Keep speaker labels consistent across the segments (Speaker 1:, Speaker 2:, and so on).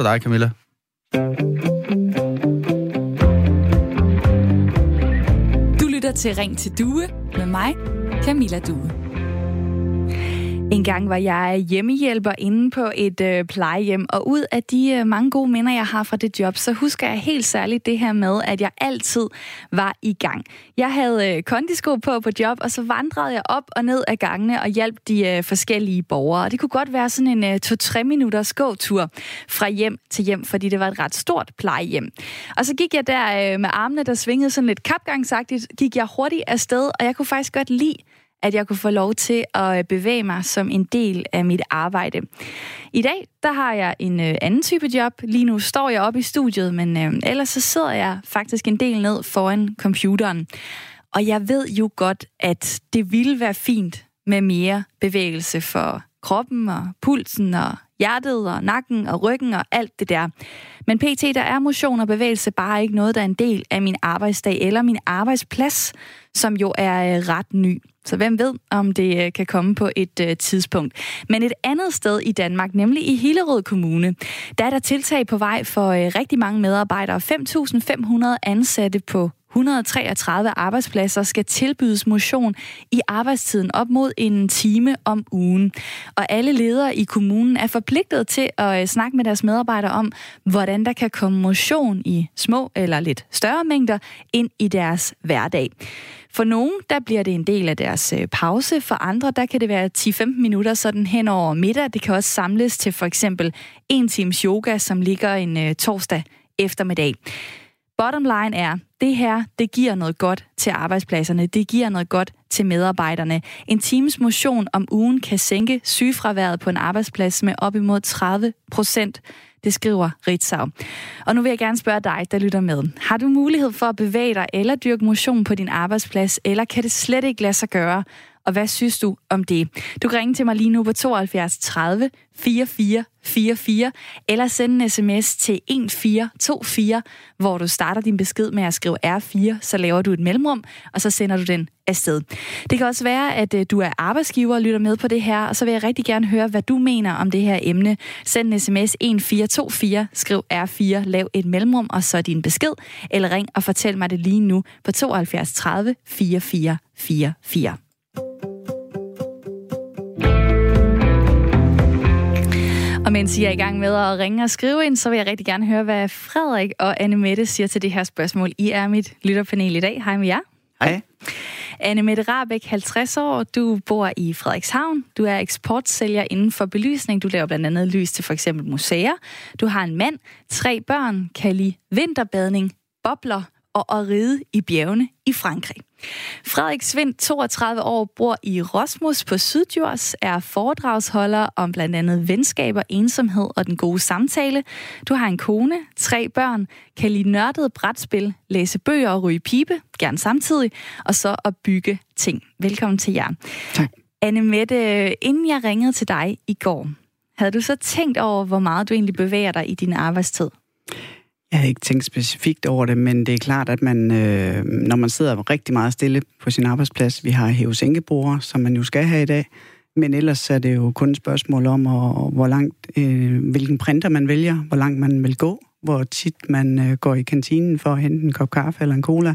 Speaker 1: for dig, Camilla.
Speaker 2: Du lytter til Ring til Due med mig, Camilla Due. Mm. En gang var jeg hjemmehjælper inde på et øh, plejehjem, og ud af de øh, mange gode minder, jeg har fra det job, så husker jeg helt særligt det her med, at jeg altid var i gang. Jeg havde øh, kondisko på på job, og så vandrede jeg op og ned ad gangene og hjalp de øh, forskellige borgere. Og det kunne godt være sådan en øh, to-tre minutters gåtur fra hjem til hjem, fordi det var et ret stort plejehjem. Og så gik jeg der øh, med armene, der svingede sådan lidt kapgangsagtigt, gik jeg hurtigt afsted, og jeg kunne faktisk godt lide at jeg kunne få lov til at bevæge mig som en del af mit arbejde. I dag, der har jeg en øh, anden type job. Lige nu står jeg oppe i studiet, men øh, ellers så sidder jeg faktisk en del ned foran computeren. Og jeg ved jo godt, at det ville være fint med mere bevægelse for kroppen og pulsen og hjertet og nakken og ryggen og alt det der. Men pt. der er motion og bevægelse bare ikke noget, der er en del af min arbejdsdag eller min arbejdsplads, som jo er øh, ret ny. Så hvem ved, om det øh, kan komme på et øh, tidspunkt. Men et andet sted i Danmark, nemlig i Hillerød Kommune, der er der tiltag på vej for rigtig mange medarbejdere. 5.500 ansatte på 133 arbejdspladser skal tilbydes motion i arbejdstiden op mod en time om ugen. Og alle ledere i kommunen er forpligtet til at øh, snakke med deres medarbejdere om, hvordan der kan komme motion i små eller lidt større mængder ind i deres hverdag. For nogen, der bliver det en del af deres øh, pause. For andre, der kan det være 10-15 minutter sådan hen over middag. Det kan også samles til for eksempel en times yoga, som ligger en øh, torsdag eftermiddag. Bottom line er, det her, det giver noget godt til arbejdspladserne. Det giver noget godt til medarbejderne. En times motion om ugen kan sænke sygefraværet på en arbejdsplads med op imod 30 procent. Det skriver Ritzau. Og nu vil jeg gerne spørge dig, der lytter med. Har du mulighed for at bevæge dig eller dyrke motion på din arbejdsplads, eller kan det slet ikke lade sig gøre? Og hvad synes du om det? Du kan ringe til mig lige nu på 72 30 44 44, eller sende en sms til 1424, hvor du starter din besked med at skrive R4, så laver du et mellemrum, og så sender du den afsted. Det kan også være, at øh, du er arbejdsgiver og lytter med på det her, og så vil jeg rigtig gerne høre, hvad du mener om det her emne. Send en sms 1424, skriv R4, lav et mellemrum, og så din besked, eller ring og fortæl mig det lige nu på 72 30 44 44. Og mens I er i gang med at ringe og skrive ind, så vil jeg rigtig gerne høre, hvad Frederik og Anne Mette siger til det her spørgsmål. I er mit lytterpanel i dag. Hej med jer.
Speaker 3: Hej.
Speaker 2: Anne Mette Rabeck, 50 år. Du bor i Frederikshavn. Du er eksportsælger inden for belysning. Du laver blandt andet lys til for eksempel museer. Du har en mand, tre børn, kan lide vinterbadning, bobler og at ride i bjergene i Frankrig. Frederik Svind, 32 år, bor i Rosmus på Sydjords, er foredragsholder om blandt andet venskaber, ensomhed og den gode samtale. Du har en kone, tre børn, kan lide nørdet brætspil, læse bøger og ryge pibe, gerne samtidig, og så at bygge ting. Velkommen til jer.
Speaker 3: Tak.
Speaker 2: Anne Mette, inden jeg ringede til dig i går, havde du så tænkt over, hvor meget du egentlig bevæger dig i din arbejdstid?
Speaker 3: Jeg har ikke tænkt specifikt over det, men det er klart, at man, øh, når man sidder rigtig meget stille på sin arbejdsplads, vi har hævesænkebord, som man jo skal have i dag, men ellers er det jo kun et spørgsmål om, og, hvor langt, øh, hvilken printer man vælger, hvor langt man vil gå, hvor tit man øh, går i kantinen for at hente en kop kaffe eller en cola.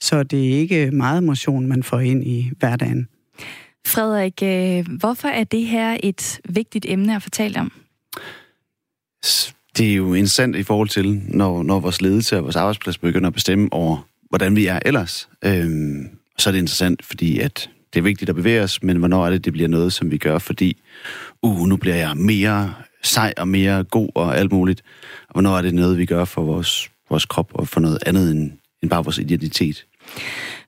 Speaker 3: Så det er ikke meget motion, man får ind i hverdagen.
Speaker 2: Frederik, øh, hvorfor er det her et vigtigt emne at fortælle om?
Speaker 1: Det er jo interessant i forhold til, når, når vores ledelse og vores arbejdsplads begynder at bestemme over, hvordan vi er ellers. Øhm, så er det interessant, fordi at det er vigtigt at bevæge os, men hvornår er det, det bliver noget, som vi gør, fordi uh, nu bliver jeg mere sej og mere god og alt muligt. Og hvornår er det noget, vi gør for vores, vores krop og for noget andet end, end bare vores identitet.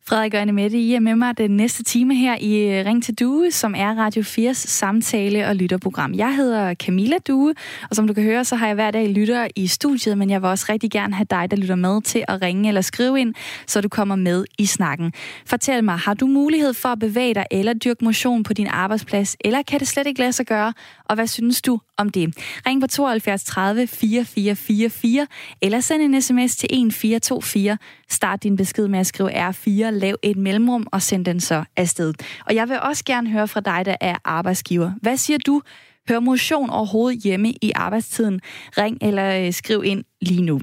Speaker 2: Frederik og Annemette, I er med mig den næste time her i øh, Ring til Due, som er Radio 4's samtale- og lytterprogram. Jeg hedder Camilla Due, og som du kan høre, så har jeg hver dag lytter i studiet, men jeg vil også rigtig gerne have dig, der lytter med, til at ringe eller skrive ind, så du kommer med i snakken. Fortæl mig, har du mulighed for at bevæge dig eller dyrke motion på din arbejdsplads, eller kan det slet ikke lade sig gøre? Og hvad synes du om det? Ring på 72 30 4444, eller send en sms til 1424. Start din besked med at skrive R4 lav et mellemrum og send den så afsted. Og jeg vil også gerne høre fra dig, der er arbejdsgiver. Hvad siger du? Hør motion overhovedet hjemme i arbejdstiden. Ring eller øh, skriv ind lige nu.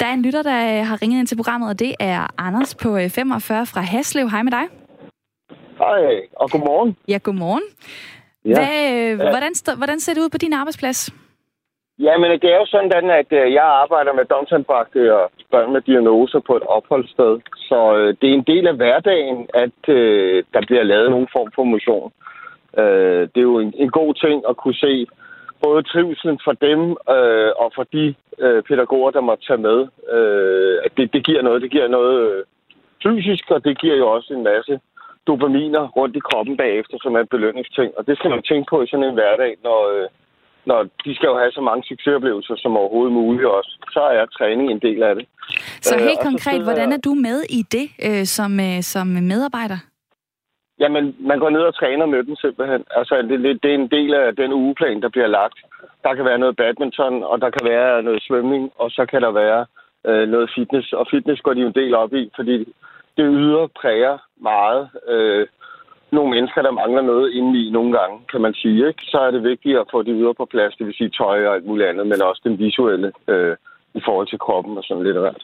Speaker 2: Der er en lytter, der øh, har ringet ind til programmet, og det er Anders på 45 fra Haslev. Hej med dig.
Speaker 4: Hej, og godmorgen.
Speaker 2: Ja, godmorgen. Ja. Hvad, øh, hvordan, hvordan ser det ud på din arbejdsplads?
Speaker 4: Jamen, det er jo sådan, at øh, jeg arbejder med domsanbragte og øh, børn med diagnoser på et opholdssted. Så øh, det er en del af hverdagen, at der bliver lavet nogen form for motion. Det er jo en, god ting at kunne se både trivselen for dem og for de pædagoger, der må tage med. Det, det giver noget. Det giver noget fysisk, og det giver jo også en masse dopaminer rundt i kroppen bagefter, som er en belønningsting. Og det skal man tænke på i sådan en hverdag, når, øh, når de skal jo have så mange succesoplevelser som overhovedet muligt også. Så er træning en del af det.
Speaker 2: Så helt øh, konkret, så hvordan er du med i det øh, som, øh, som medarbejder?
Speaker 4: Jamen, man går ned og træner med den simpelthen. Altså, det, det er en del af den ugeplan, der bliver lagt. Der kan være noget badminton, og der kan være noget svømning, og så kan der være øh, noget fitness. Og fitness går de jo en del op i, fordi det ydre præger meget øh, nogle mennesker, der mangler noget indeni nogle gange, kan man sige. Ikke? Så er det vigtigt at få det ydre på plads, det vil sige tøj og alt muligt andet, men også den visuelle øh, i forhold til kroppen og sådan lidt af hvert.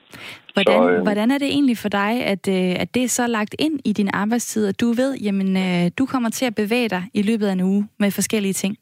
Speaker 2: Hvordan, så, øh, hvordan er det egentlig for dig, at, øh, at det er så lagt ind i din arbejdstid, at du ved, jamen øh, du kommer til at bevæge dig i løbet af en uge med forskellige ting?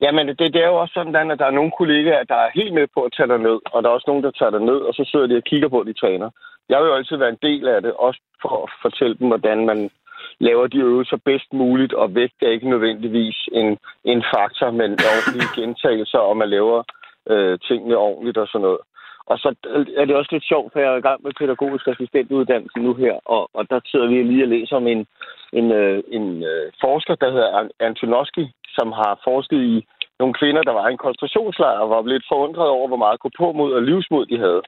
Speaker 4: Jamen, det, det er jo også sådan, at der er nogle kollegaer, der er helt med på at tage dig ned, og der er også nogen, der tager dig ned, og så sidder de og kigger på, at de træner. Jeg vil jo altid være en del af det, også for at fortælle dem, hvordan man laver de øvelser bedst muligt, og vægt er ikke nødvendigvis en, en faktor, men ordentlige gentagelser, om man laver øh, tingene ordentligt og sådan noget. Og så er det også lidt sjovt, for jeg er i gang med pædagogisk assistentuddannelse nu her, og, og der sidder vi lige og læser om en, en, øh, en øh, forsker, der hedder Antonoski, som har forsket i nogle kvinder, der var i en koncentrationslejr, og var lidt forundret over, hvor meget gå på mod og livsmod de havde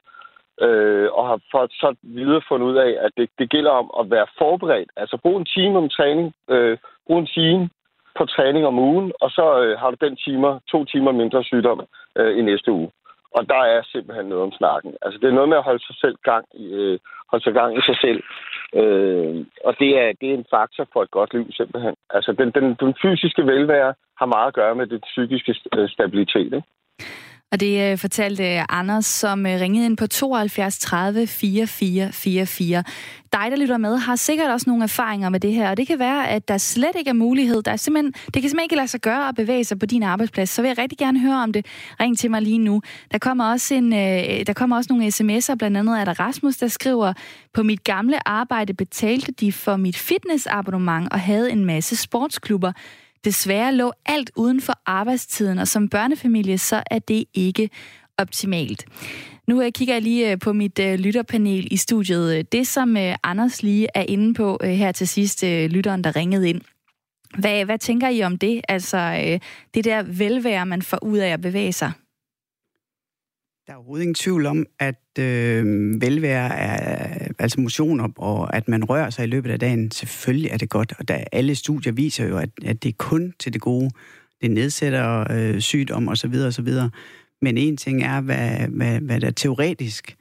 Speaker 4: øh, og har fået så videre fundet ud af, at det, det gælder om at være forberedt. Altså brug en time om træning, øh, brug en time på træning om ugen, og så øh, har du den timer, to timer mindre sygdom øh, i næste uge. Og der er simpelthen noget om snakken. Altså det er noget med at holde sig selv gang i, øh, holde sig gang i sig selv. Øh, og det er, det er en faktor for et godt liv simpelthen. Altså den, den, den fysiske velvære har meget at gøre med den psykiske øh, stabilitet. Ikke?
Speaker 2: Og det øh, fortalte øh, Anders, som øh, ringede ind på 72 30 44 44. Dig, der lytter med, har sikkert også nogle erfaringer med det her, og det kan være, at der slet ikke er mulighed. Der er simpelthen, det kan simpelthen ikke lade sig gøre at bevæge sig på din arbejdsplads. Så vil jeg rigtig gerne høre om det. Ring til mig lige nu. Der kommer også, en, øh, der kommer også nogle sms'er, blandt andet er der Rasmus, der skriver, på mit gamle arbejde betalte de for mit fitnessabonnement og havde en masse sportsklubber. Desværre lå alt uden for arbejdstiden, og som børnefamilie, så er det ikke optimalt. Nu øh, kigger jeg lige øh, på mit øh, lytterpanel i studiet. Det, som øh, Anders lige er inde på øh, her til sidst, lytteren, der ringede ind. Hvad, hvad tænker I om det? Altså, det der velvære, man får ud af at bevæge sig?
Speaker 3: Der er overhovedet ingen tvivl om, at øh, velvære er altså motion, og, og at man rører sig i løbet af dagen. Selvfølgelig er det godt, og der, alle studier viser jo, at, at det er kun til det gode. Det nedsætter øh, sygdom osv. osv. Men en ting er, hvad, hvad, hvad der teoretisk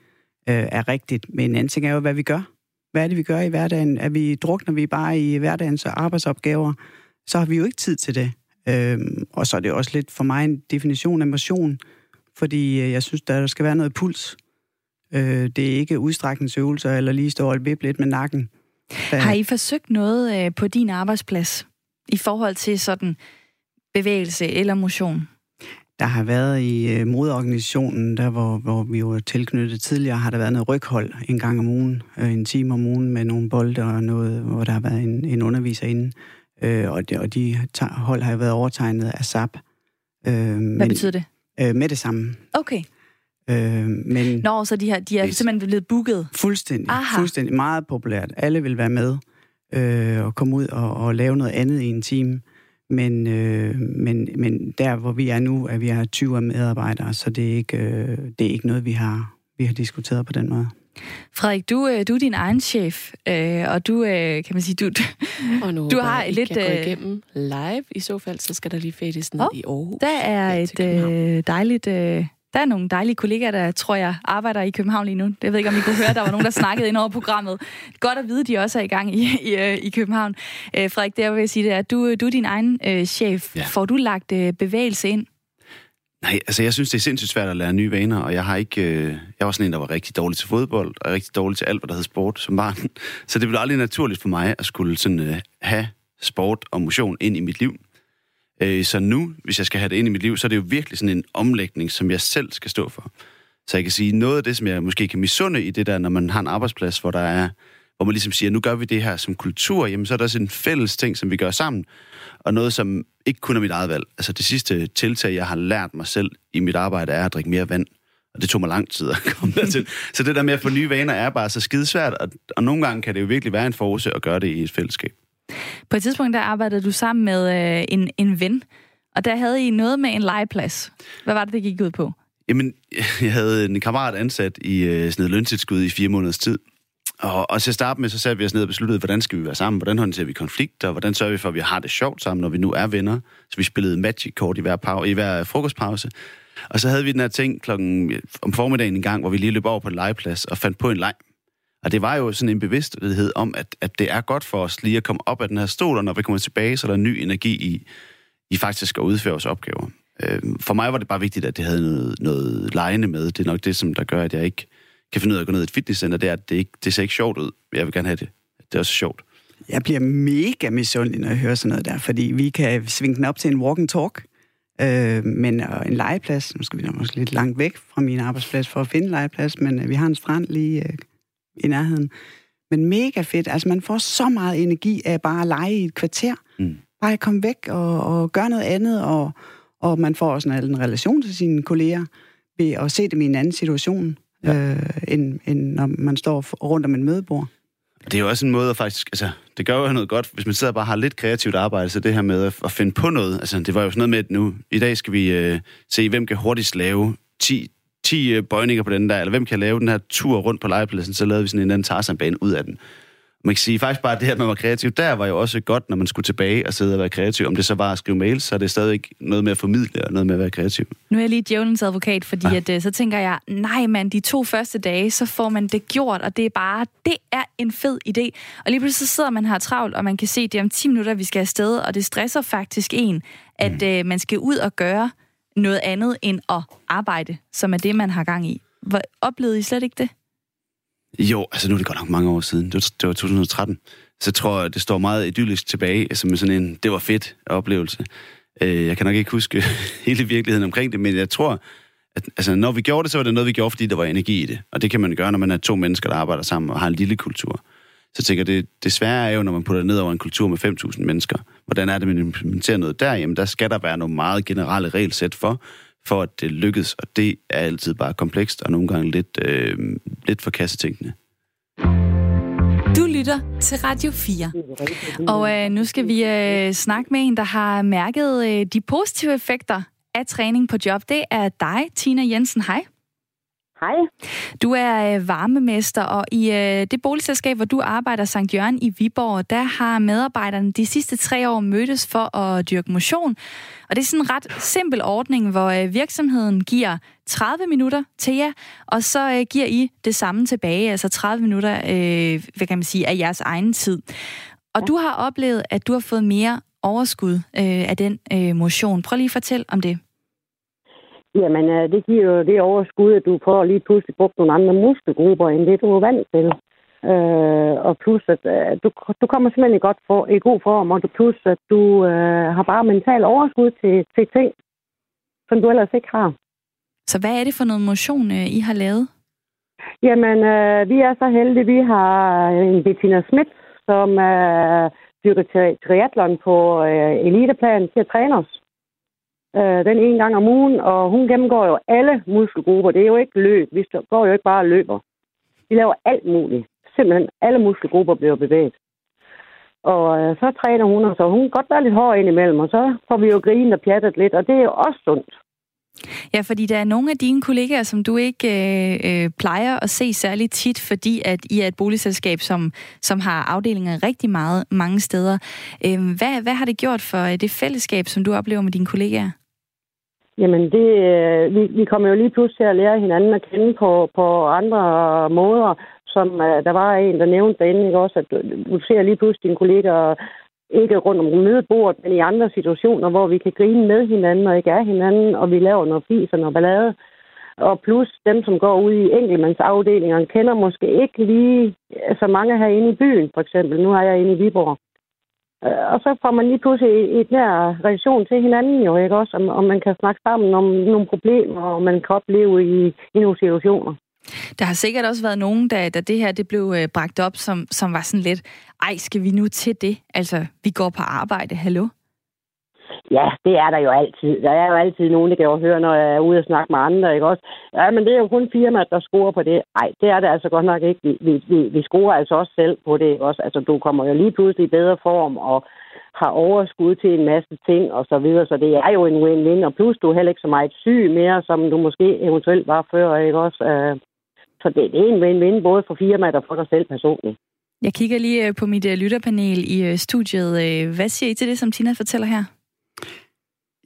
Speaker 3: øh, er rigtigt, men en anden ting er jo, hvad vi gør. Hvad er det, vi gør i hverdagen? Er vi, drukner vi bare i hverdagens arbejdsopgaver? Så har vi jo ikke tid til det. Øh, og så er det også lidt for mig en definition af motion fordi øh, jeg synes, der skal være noget puls. Øh, det er ikke udstrækningsøvelser eller lige stå og vippe lidt med nakken.
Speaker 2: Der... Har I forsøgt noget øh, på din arbejdsplads i forhold til sådan bevægelse eller motion?
Speaker 3: Der har været i modorganisationen, der hvor, hvor vi var tilknyttet tidligere, har der været noget ryghold en gang om ugen, en time om ugen med nogle bolde og noget, hvor der har været en, en underviser inde. og, de, og de hold har været overtegnet af SAP.
Speaker 2: Hvad men, betyder det?
Speaker 3: Øh, med det samme.
Speaker 2: Okay. Øh, men Nå, så de, har, de er simpelthen blevet booket?
Speaker 3: Fuldstændig. Aha. Fuldstændig. Meget populært. Alle vil være med øh, og komme ud og, og lave noget andet i en time. Men, øh, men, men der, hvor vi er nu, er vi er 20 medarbejdere, så det er ikke, øh, det er ikke noget, vi har, vi har diskuteret på den måde.
Speaker 2: Frederik, du, øh, du er din egen chef, øh, og du, øh, kan man sige, du,
Speaker 5: og nu du har lidt... Jeg gå igennem live, i så fald, så skal der lige fættes ned oh, i Aarhus.
Speaker 2: Der er et dejligt Der er nogle dejlige kollegaer, der tror jeg arbejder i København lige nu. Jeg ved ikke, om I kunne høre, der var nogen, der snakkede ind over programmet. Godt at vide, at de også er i gang i, i, i København. Frederik, det jeg vil sige, det er, at du, du er din egen øh, chef. Ja. Får du lagt øh, bevægelse ind?
Speaker 1: Nej, altså jeg synes, det er sindssygt svært at lære nye vaner, og jeg har ikke... Øh, jeg var sådan en, der var rigtig dårlig til fodbold, og rigtig dårlig til alt, hvad der hed sport som barn. Så det blev aldrig naturligt for mig at skulle sådan, øh, have sport og motion ind i mit liv. Øh, så nu, hvis jeg skal have det ind i mit liv, så er det jo virkelig sådan en omlægning, som jeg selv skal stå for. Så jeg kan sige, noget af det, som jeg måske kan misunde i det der, når man har en arbejdsplads, hvor der er hvor man ligesom siger, nu gør vi det her som kultur, jamen så er der også en fælles ting, som vi gør sammen, og noget, som ikke kun er mit eget valg. Altså det sidste tiltag, jeg har lært mig selv i mit arbejde, er at drikke mere vand. Og det tog mig lang tid at komme dertil. Så det der med at få nye vaner er bare så skidesvært, og, og nogle gange kan det jo virkelig være en force at gøre det i et fællesskab.
Speaker 2: På et tidspunkt, der arbejdede du sammen med øh, en, en ven, og der havde I noget med en legeplads. Hvad var det, det gik ud på?
Speaker 1: Jamen, jeg havde en kammerat ansat i øh, sådan noget løntilskud i fire måneders tid. Og, og til at starte med, så satte vi os ned og besluttede, hvordan skal vi være sammen, hvordan håndterer vi konflikter, hvordan sørger vi for, at vi har det sjovt sammen, når vi nu er venner. Så vi spillede Magic-kort i hver, pause, i hver øh, frokostpause. Og så havde vi den her ting klokken, øh, om formiddagen en gang, hvor vi lige løb over på en legeplads og fandt på en leg. Og det var jo sådan en bevidsthed om, at, at det er godt for os lige at komme op af den her stol, og når vi kommer tilbage, så er der ny energi i, i faktisk at udføre vores opgaver. Øh, for mig var det bare vigtigt, at det havde noget, noget lejende med. Det er nok det, som der gør, at jeg ikke kan finde ud af at gå ned i et fitnesscenter, det er, at det, ikke, det ser ikke sjovt ud. Jeg vil gerne have det. Det er også sjovt.
Speaker 3: Jeg bliver mega misundelig, når jeg hører sådan noget der, fordi vi kan svinge den op til en walk and talk, øh, men og en legeplads, nu skal vi nok måske lidt langt væk fra min arbejdsplads for at finde legeplads, men øh, vi har en strand lige øh, i nærheden. Men mega fedt. Altså, man får så meget energi af bare at lege i et kvarter. Mm. Bare at komme væk og, og gøre noget andet, og, og man får også en, en relation til sine kolleger ved at se dem i en anden situation ja. øh, end, end når man står rundt om en mødebord.
Speaker 1: Det er jo også en måde at faktisk, altså, det gør jo noget godt, hvis man sidder og bare har lidt kreativt arbejde, så det her med at, at finde på noget, altså, det var jo sådan noget med, at nu, i dag skal vi øh, se, hvem kan hurtigst lave 10, 10 øh, bøjninger på den der, eller hvem kan lave den her tur rundt på legepladsen, så lavede vi sådan en anden tarzanbane ud af den man kan sige faktisk bare, at det her, at man var kreativ, der var jo også godt, når man skulle tilbage og sidde og være kreativ. Om det så var at skrive mails, så er det stadig noget med at formidle og noget med at være kreativ.
Speaker 2: Nu er jeg lige djævelens advokat, fordi ja. at, øh, så tænker jeg, nej mand, de to første dage, så får man det gjort, og det er bare, det er en fed idé. Og lige pludselig så sidder man her travlt, og man kan se, at det er om 10 minutter, vi skal afsted, og det stresser faktisk en, at mm. øh, man skal ud og gøre noget andet end at arbejde, som er det, man har gang i. Hvor, oplevede I slet ikke det?
Speaker 1: Jo, altså nu er det godt nok mange år siden. Det var, det var 2013. Så jeg tror, det står meget idyllisk tilbage, altså sådan en, det var fedt oplevelse. Øh, jeg kan nok ikke huske hele virkeligheden omkring det, men jeg tror, at altså, når vi gjorde det, så var det noget, vi gjorde, fordi der var energi i det. Og det kan man gøre, når man er to mennesker, der arbejder sammen og har en lille kultur. Så jeg tænker, det, det svære er jo, når man putter ned over en kultur med 5.000 mennesker. Hvordan er det, man implementerer noget der? Jamen, der skal der være nogle meget generelle regelsæt for, for at det lykkes, og det er altid bare komplekst og nogle gange lidt, øh, lidt for kassetænkende.
Speaker 2: Du lytter til Radio 4. Og øh, nu skal vi øh, snakke med en, der har mærket øh, de positive effekter af træning på job. Det er dig, Tina Jensen. Hej.
Speaker 6: Hej.
Speaker 2: Du er øh, varmemester, og i øh, det boligselskab, hvor du arbejder, Sankt Jørgen i Viborg, der har medarbejderne de sidste tre år mødtes for at dyrke motion. Og det er sådan en ret simpel ordning, hvor øh, virksomheden giver 30 minutter til jer, og så giver I det samme tilbage, altså 30 minutter, øh, hvad kan man sige, af jeres egen tid. Og du har oplevet, at du har fået mere overskud øh, af den øh, motion. Prøv lige at fortælle om det.
Speaker 6: Jamen, øh, det giver jo det overskud, at du får lige pludselig brugt nogle andre muskelgrupper, end det du er vant til. Øh, og plus, at øh, du, du kommer simpelthen i, godt for, i god form, og du plus, at du øh, har bare mental overskud til, til ting, som du ellers ikke har.
Speaker 2: Så hvad er det for noget motion, øh, I har lavet?
Speaker 6: Jamen, øh, vi er så heldige, vi har en Bettina Schmidt, som øh, dyrker triathlon på øh, eliteplan til at træne os øh, den ene gang om ugen, og hun gennemgår jo alle muskelgrupper. Det er jo ikke løb. Vi går jo ikke bare og løber. Vi laver alt muligt. Simpelthen alle muskelgrupper bliver bevæget. Og øh, så træner hun, og så hun kan godt være lidt hård indimellem, og så får vi jo grinet og pjattet lidt, og det er jo også sundt.
Speaker 2: Ja, fordi der er nogle af dine kollegaer, som du ikke øh, øh, plejer at se særlig tit, fordi at I er et boligselskab, som, som har afdelinger rigtig meget mange steder. Øh, hvad, hvad har det gjort for øh, det fællesskab, som du oplever med dine kollegaer?
Speaker 6: Jamen, det, øh, vi, vi kommer jo lige pludselig til at lære hinanden at kende på, på andre måder, som øh, der var en, der nævnte derinde, ikke også, at du, du ser lige pludselig dine kollegaer ikke rundt om mødebordet, men i andre situationer, hvor vi kan grine med hinanden og ikke er hinanden, og vi laver noget fis og noget ballade. Og plus dem, som går ud i enkeltmandsafdelingerne, kender måske ikke lige så mange herinde i byen, for eksempel. Nu er jeg inde i Viborg. Øh, og så får man lige pludselig et nær relation til hinanden jo, ikke også? Om, man kan snakke sammen om nogle problemer, og man kan opleve i, i nogle situationer.
Speaker 2: Der har sikkert også været nogen, da, da det her det blev øh, bragt op, som, som var sådan lidt, ej, skal vi nu til det? Altså, vi går på arbejde, hallo?
Speaker 6: Ja, det er der jo altid. Der er jo altid nogen, der kan jo høre, når jeg er ude og snakke med andre, ikke også? Ja, men det er jo kun firmaet, der scorer på det. Nej, det er det altså godt nok ikke. Vi, vi, vi, scorer altså også selv på det, ikke også? Altså, du kommer jo lige pludselig i bedre form, og har overskud til en masse ting og så videre, så det er jo en win-win, og plus du er heller ikke så meget syg mere, som du måske eventuelt var før, ikke også? Øh, så det, det er en win-win både for firmaet og for dig selv personligt.
Speaker 2: Jeg kigger lige øh, på mit øh, lytterpanel i studiet. Hvad siger I til det, som Tina fortæller her?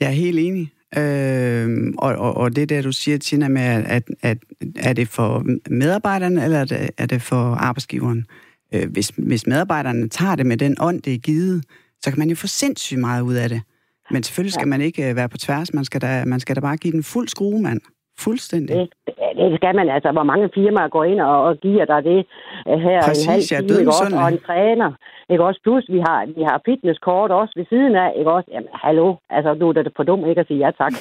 Speaker 3: Jeg er helt enig. Øh, og, og, og det der, du siger, Tina, med, at, at, er det for medarbejderne, eller er det, er det for arbejdsgiveren? Øh, hvis, hvis medarbejderne tager det med den ånd, det er givet, så kan man jo få sindssygt meget ud af det. Men selvfølgelig skal man ikke øh, være på tværs. Man skal da, man skal da bare give den fuld skrue, mand. Fuldstændig. Det,
Speaker 6: det skal man altså. Hvor mange firmaer går ind og, og giver dig det uh, her
Speaker 3: Præcis,
Speaker 6: en halv
Speaker 3: time, ikke også?
Speaker 6: Og en træner. Ikke også? Plus, vi har, vi har fitnesskort også ved siden af. Ikke også? Jamen, hallo. Altså, du er da for dum ikke at sige ja tak.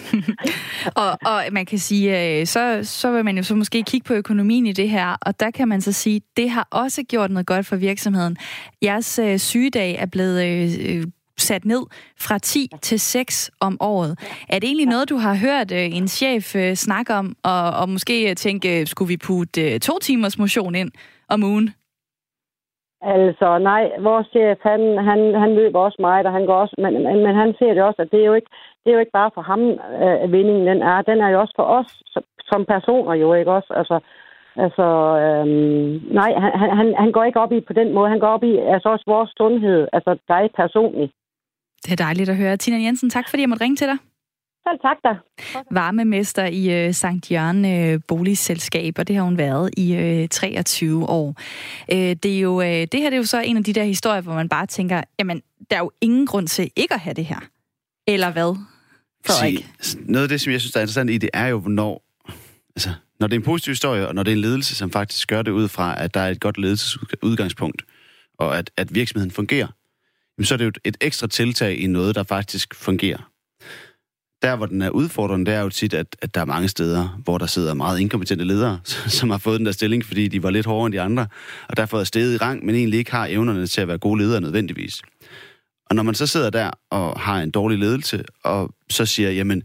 Speaker 2: og, og man kan sige, øh, så, så vil man jo så måske kigge på økonomien i det her, og der kan man så sige, det har også gjort noget godt for virksomheden. Jeres øh, sygedag er blevet øh, sat ned fra 10 til 6 om året. Er det egentlig noget, du har hørt øh, en chef øh, snakke om, og, og måske tænke, skulle vi putte øh, to timers motion ind om ugen?
Speaker 6: Altså, nej, vores chef, han, han, han løber også meget, og han går også, men, men, men han ser det også, at det er jo ikke, det er jo ikke bare for ham, øh, vindingen den er. Den er jo også for os som, som personer jo, ikke også? Altså, altså øhm, nej, han, han, han går ikke op i på den måde. Han går op i altså også vores sundhed, altså dig personligt.
Speaker 2: Det er dejligt at høre. Tina Jensen, tak fordi jeg måtte ringe til dig.
Speaker 6: Selv tak da.
Speaker 2: Varmemester i uh, Sankt Jørgen uh, Boligselskab, og det har hun været i øh, 23 år. Uh, det, er jo, uh, det her det er jo så en af de der historier, hvor man bare tænker, jamen, der er jo ingen grund til ikke at have det her. Eller hvad, Frederik?
Speaker 1: Noget af det, som jeg synes er interessant i det, er jo, hvornår... Altså, når det er en positiv historie, og når det er en ledelse, som faktisk gør det ud fra, at der er et godt ledelsesudgangspunkt, og at, at virksomheden fungerer, så er det jo et ekstra tiltag i noget, der faktisk fungerer. Der, hvor den er udfordrende, det er jo tit, at, at der er mange steder, hvor der sidder meget inkompetente ledere, som har fået den der stilling, fordi de var lidt hårdere end de andre, og derfor er steget i rang, men egentlig ikke har evnerne til at være gode ledere nødvendigvis. Og når man så sidder der og har en dårlig ledelse, og så siger, jamen,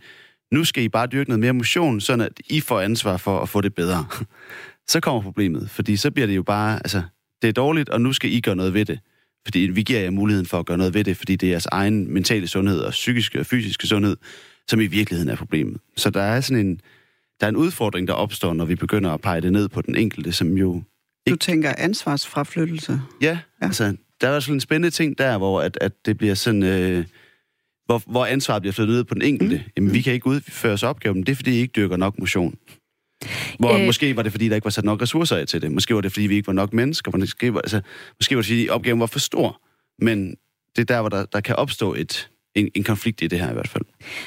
Speaker 1: nu skal I bare dyrke noget mere motion, sådan at I får ansvar for at få det bedre. Så kommer problemet, fordi så bliver det jo bare, altså, det er dårligt, og nu skal I gøre noget ved det. Fordi vi giver jer muligheden for at gøre noget ved det, fordi det er jeres egen mentale sundhed og psykiske og fysiske sundhed, som i virkeligheden er problemet. Så der er sådan en, der er en udfordring, der opstår, når vi begynder at pege det ned på den enkelte, som jo...
Speaker 3: Ikke... Du tænker ansvarsfraflyttelse?
Speaker 1: Ja, ja. altså, der er også en spændende ting der, hvor at, at det bliver sådan... Øh, hvor, hvor ansvaret bliver flyttet ned på den enkelte. Mm. Jamen, vi kan ikke udføre os opgaven, det er, fordi I ikke dyrker nok motion. Hvor øh, måske var det, fordi der ikke var sat nok ressourcer af til det. Måske var det, fordi vi ikke var nok mennesker. Måske var, altså, måske var det, fordi opgaven var for stor. Men det er der, hvor der, der kan opstå et, en, en konflikt i det her i hvert fald.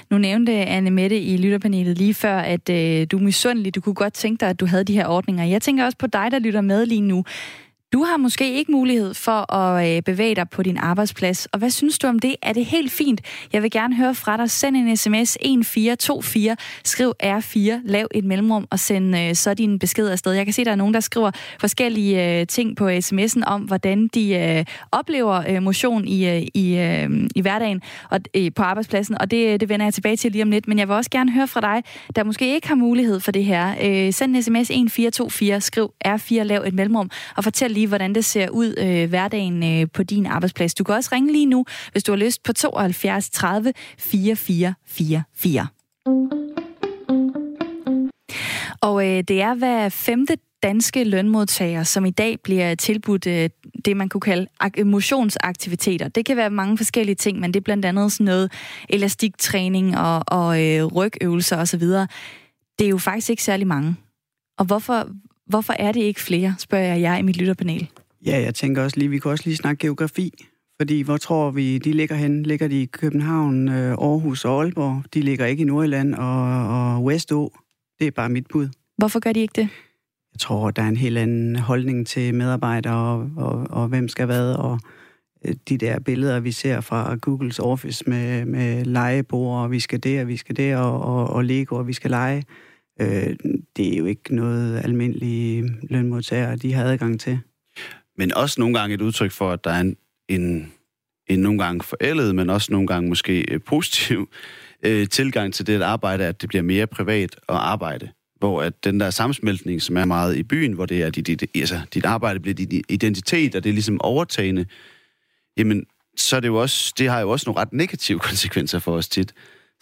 Speaker 2: Nu nævnte Anne Mette i lytterpanelet lige før, at øh, du er misundelig. Du kunne godt tænke dig, at du havde de her ordninger. Jeg tænker også på dig, der lytter med lige nu. Du har måske ikke mulighed for at øh, bevæge dig på din arbejdsplads, og hvad synes du om det? Er det helt fint? Jeg vil gerne høre fra dig. Send en sms 1424, skriv R4, lav et mellemrum og send øh, så din besked afsted. Jeg kan se, at der er nogen, der skriver forskellige øh, ting på sms'en om, hvordan de oplever motion i, i, i hverdagen og på arbejdspladsen, og det, det vender jeg tilbage til lige om lidt. Men jeg vil også gerne høre fra dig, der måske ikke har mulighed for det her. Send en sms 1424, skriv R4, lav et mellemrum og fortæl lige, hvordan det ser ud øh, hverdagen øh, på din arbejdsplads. Du kan også ringe lige nu, hvis du har lyst, på 72 30 4444. Og øh, det er hver femte danske lønmodtagere, som i dag bliver tilbudt øh, det, man kunne kalde motionsaktiviteter. Det kan være mange forskellige ting, men det er blandt andet sådan noget elastiktræning og, og øh, rygøvelser osv. Det er jo faktisk ikke særlig mange. Og hvorfor, hvorfor er det ikke flere, spørger jeg jer i mit lytterpanel.
Speaker 3: Ja, jeg tænker også lige, vi kan også lige snakke geografi. Fordi hvor tror vi, de ligger hen? Ligger de i København, øh, Aarhus og Aalborg? De ligger ikke i Nordjylland og, og Westå. Det er bare mit bud.
Speaker 2: Hvorfor gør de ikke det?
Speaker 3: Jeg tror, der er en helt anden holdning til medarbejdere og, og, og hvem skal hvad. Og øh, de der billeder, vi ser fra Googles Office med, med legebord, og vi skal det, og vi skal det, og, og, og Lego, og vi skal lege. Øh, det er jo ikke noget almindelige lønmodtagere, de har adgang til.
Speaker 1: Men også nogle gange et udtryk for, at der er en, en, en nogle gange forældet, men også nogle gange måske øh, positiv øh, tilgang til det at arbejde, at det bliver mere privat at arbejde. Hvor at den der sammensmeltning, som er meget i byen, hvor det er dit, dit, altså, dit arbejde bliver din identitet, og det er ligesom overtagende, jamen, så er det jo også, det har jo også nogle ret negative konsekvenser for os tit.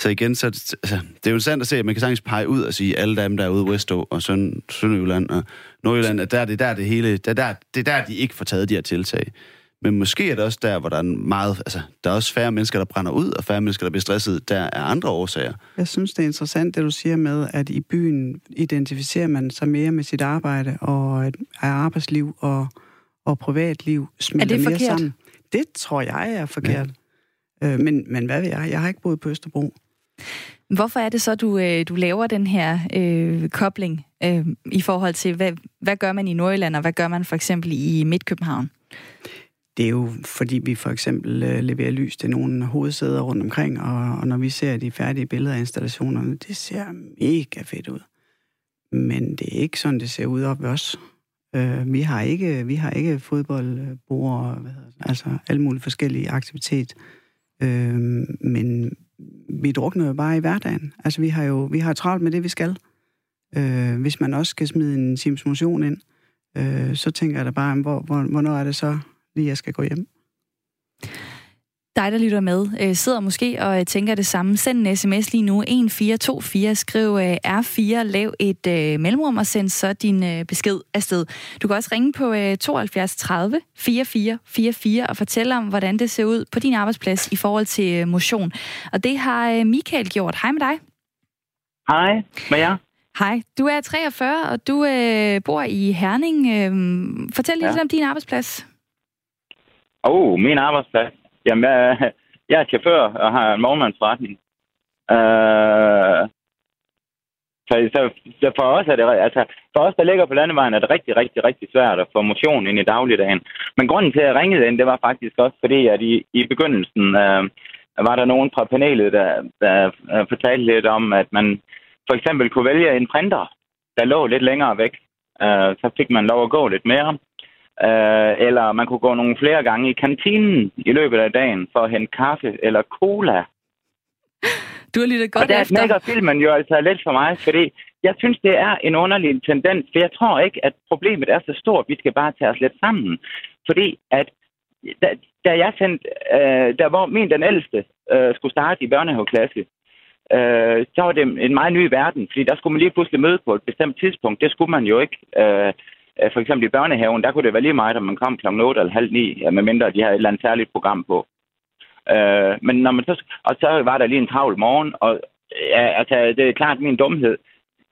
Speaker 1: Så igen, så altså, det er jo interessant at se, at man kan sagtens pege ud og sige, alle dem, der er ude i Westå og Søn, Sønderjylland og Nordjylland, at der, det er der det hele, det er der, det er der, de ikke får taget de her tiltag. Men måske er det også der, hvor der er meget, altså, der er også færre mennesker, der brænder ud, og færre mennesker, der bliver stresset, der er andre årsager.
Speaker 3: Jeg synes, det er interessant, det du siger med, at i byen identificerer man sig mere med sit arbejde, og at arbejdsliv og, og privatliv smelter mere forkert? sammen. Det tror jeg er forkert. Ja. Øh, men, men hvad ved jeg? Jeg har ikke boet på Østerbro.
Speaker 2: Hvorfor er det så, du, øh, du laver den her øh, kobling øh, i forhold til, hvad, hvad gør man i Nordjylland, og hvad gør man for eksempel i Midtkøbenhavn?
Speaker 3: Det er jo, fordi vi for eksempel øh, leverer lys til nogle hovedsæder rundt omkring, og, og når vi ser de færdige billeder af installationerne, det ser mega fedt ud. Men det er ikke sådan, det ser ud op ved os. Øh, vi har ikke, vi har ikke fodboldbord, altså alle mulige forskellige aktivitet. Øh, men vi drukner jo bare i hverdagen. Altså, vi har jo vi har travlt med det, vi skal. Øh, hvis man også skal smide en times motion ind, øh, så tænker jeg da bare, hvor, hvor, hvornår er det så lige, jeg skal gå hjem?
Speaker 2: Dig, der lytter med, øh, sidder måske og øh, tænker det samme. Send en sms lige nu, 1424, skriv øh, R4, lav et øh, mellemrum og send så din øh, besked afsted. Du kan også ringe på øh, 72 30 44 44 og fortælle om, hvordan det ser ud på din arbejdsplads i forhold til øh, motion. Og det har øh, Michael gjort. Hej med dig.
Speaker 7: Hej med jer.
Speaker 2: Hej, du er 43, og du øh, bor i Herning. Øh, fortæl lidt ja. om din arbejdsplads.
Speaker 7: Åh, oh, min arbejdsplads. Jamen, jeg, jeg er chauffør og har en morgenmandsforretning. Øh, så, så, så for os er det, altså, for os, der ligger på landevejen, er det rigtig, rigtig, rigtig svært at få motion ind i dagligdagen. Men grunden til, at jeg ringede ind, det var faktisk også fordi, at i, i begyndelsen øh, var der nogen fra panelet, der, der uh, fortalte lidt om, at man for eksempel kunne vælge en printer, der lå lidt længere væk. Øh, så fik man lov at gå lidt mere. Øh, eller man kunne gå nogle flere gange i kantinen i løbet af dagen for at hente kaffe eller cola.
Speaker 2: Du har lyttet godt
Speaker 7: og der
Speaker 2: efter.
Speaker 7: Og der filmen jo altså lidt for mig, fordi jeg synes, det er en underlig tendens, for jeg tror ikke, at problemet er så stort, vi skal bare tage os lidt sammen. Fordi at da, da jeg sendte, øh, der hvor min den ældste øh, skulle starte i børnehaveklasse, øh, så var det en meget ny verden, fordi der skulle man lige pludselig møde på et bestemt tidspunkt. Det skulle man jo ikke. Øh, Øh, for eksempel i børnehaven, der kunne det være lige meget, om man kom kl. 8 eller halv 9, ja, medmindre de havde et eller andet særligt program på. Øh, men når man så, og så var der lige en travl morgen, og ja, altså, det er klart min dumhed.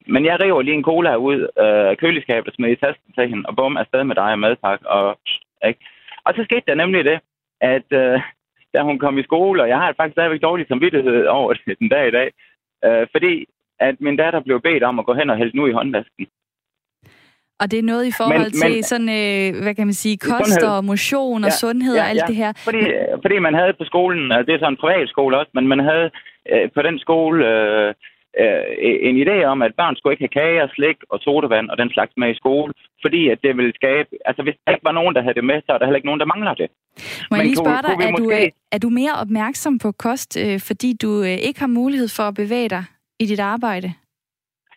Speaker 7: Men jeg river lige en cola ud øh, af øh, køleskabet og smider i tasken til hende, og bum, afsted med dig og madpakke. Og, ikke? og så skete der nemlig det, at øh, da hun kom i skole, og jeg har faktisk stadigvæk dårlig samvittighed over det den dag i dag, øh, fordi at min datter blev bedt om at gå hen og hælde den ud i håndvasken.
Speaker 2: Og det er noget i forhold men, til men, sådan, øh, hvad kan man sige, kost sundhed. og motion og ja, sundhed ja, og alt ja. det her.
Speaker 7: Fordi, fordi man havde på skolen, altså det er sådan en privat skole også, men man havde øh, på den skole øh, øh, en idé om, at børn skulle ikke have kage og slik og sodavand og den slags med i skole, fordi at det ville skabe... Altså hvis der ikke var nogen, der havde det med, så er der heller ikke nogen, der mangler det.
Speaker 2: Må jeg lige spørge dig, er, måske... du, er du mere opmærksom på kost, øh, fordi du øh, ikke har mulighed for at bevæge dig i dit arbejde?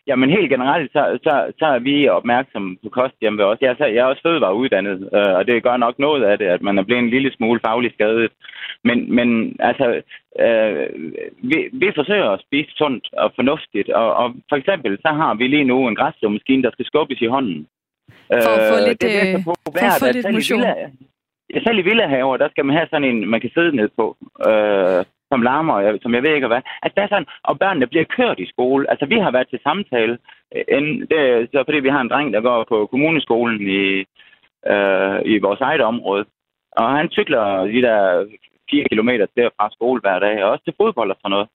Speaker 7: Jamen helt generelt, så, så, så er vi opmærksomme på kost hjemme ved os. Jeg, jeg er også fødevareuddannet, øh, og det gør nok noget af det, at man er blevet en lille smule faglig skadet. Men, men altså, øh, vi, vi forsøger at spise sundt og fornuftigt, og, og for eksempel så har vi lige nu en græsslåmaskine, der skal skubbes i hånden.
Speaker 2: For at få øh, lidt, det er så populært, for at få lidt motion.
Speaker 7: selv i villahaver, der skal man have sådan en, man kan sidde ned på, øh, som larmer, som jeg ved ikke hvad. Altså, der er sådan, og børnene bliver kørt i skole. Altså, vi har været til samtale, øh, en, det så fordi vi har en dreng, der går på kommuneskolen i, øh, i vores eget område. Og han cykler de der 4 km derfra skole hver dag, og også til fodbold og sådan noget.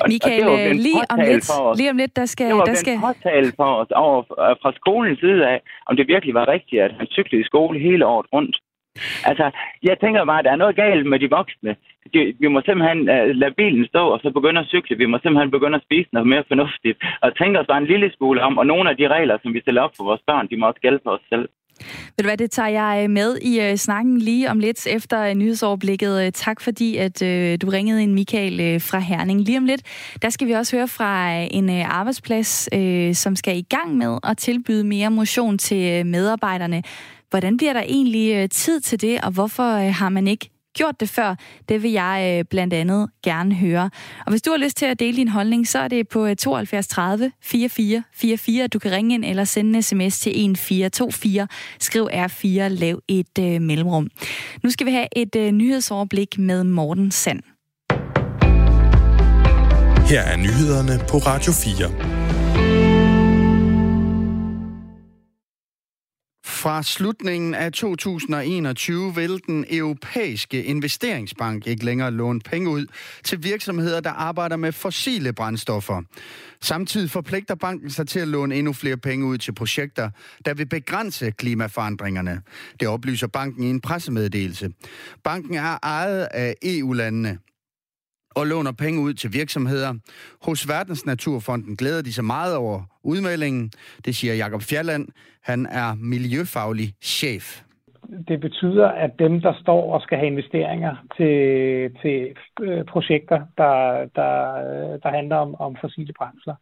Speaker 2: Og, Michael, og lige, om lidt, lige om lidt, der skal...
Speaker 7: Det var
Speaker 2: der skal...
Speaker 7: påtale for os over, fra skolens side af, om det virkelig var rigtigt, at han cyklede i skole hele året rundt. Altså, jeg tænker bare, at der er noget galt med de voksne. De, vi må simpelthen uh, lade bilen stå, og så begynde at cykle. Vi må simpelthen begynde at spise noget mere fornuftigt. Og tænke os bare en lille smule om, og nogle af de regler, som vi stiller op for vores børn, de må også gælde for os selv.
Speaker 2: Ved du hvad, det tager jeg øh, med i uh, snakken lige om lidt efter uh, nyhedsoverblikket. Uh, tak fordi, at uh, du ringede ind, Michael uh, fra Herning. Lige om lidt, der skal vi også høre fra uh, en uh, arbejdsplads, uh, som skal i gang med at tilbyde mere motion til uh, medarbejderne. Hvordan bliver der egentlig øh, tid til det, og hvorfor øh, har man ikke gjort det før? Det vil jeg øh, blandt andet gerne høre. Og hvis du har lyst til at dele din holdning, så er det på 72 30 44 44. Du kan ringe ind eller sende en sms til 1424. Skriv R4, lav et øh, mellemrum. Nu skal vi have et øh, nyhedsoverblik med Morten Sand.
Speaker 8: Her er nyhederne på Radio 4.
Speaker 9: Fra slutningen af 2021 vil den europæiske investeringsbank ikke længere låne penge ud til virksomheder, der arbejder med fossile brændstoffer. Samtidig forpligter banken sig til at låne endnu flere penge ud til projekter, der vil begrænse klimaforandringerne. Det oplyser banken i en pressemeddelelse. Banken er ejet af EU-landene og låner penge ud til virksomheder. Hos Verdensnaturfonden glæder de sig meget over udmeldingen. Det siger Jakob Fjalland. Han er miljøfaglig chef.
Speaker 10: Det betyder, at dem, der står og skal have investeringer til, til øh, projekter, der, der, øh, der handler om, om fossile brændsler,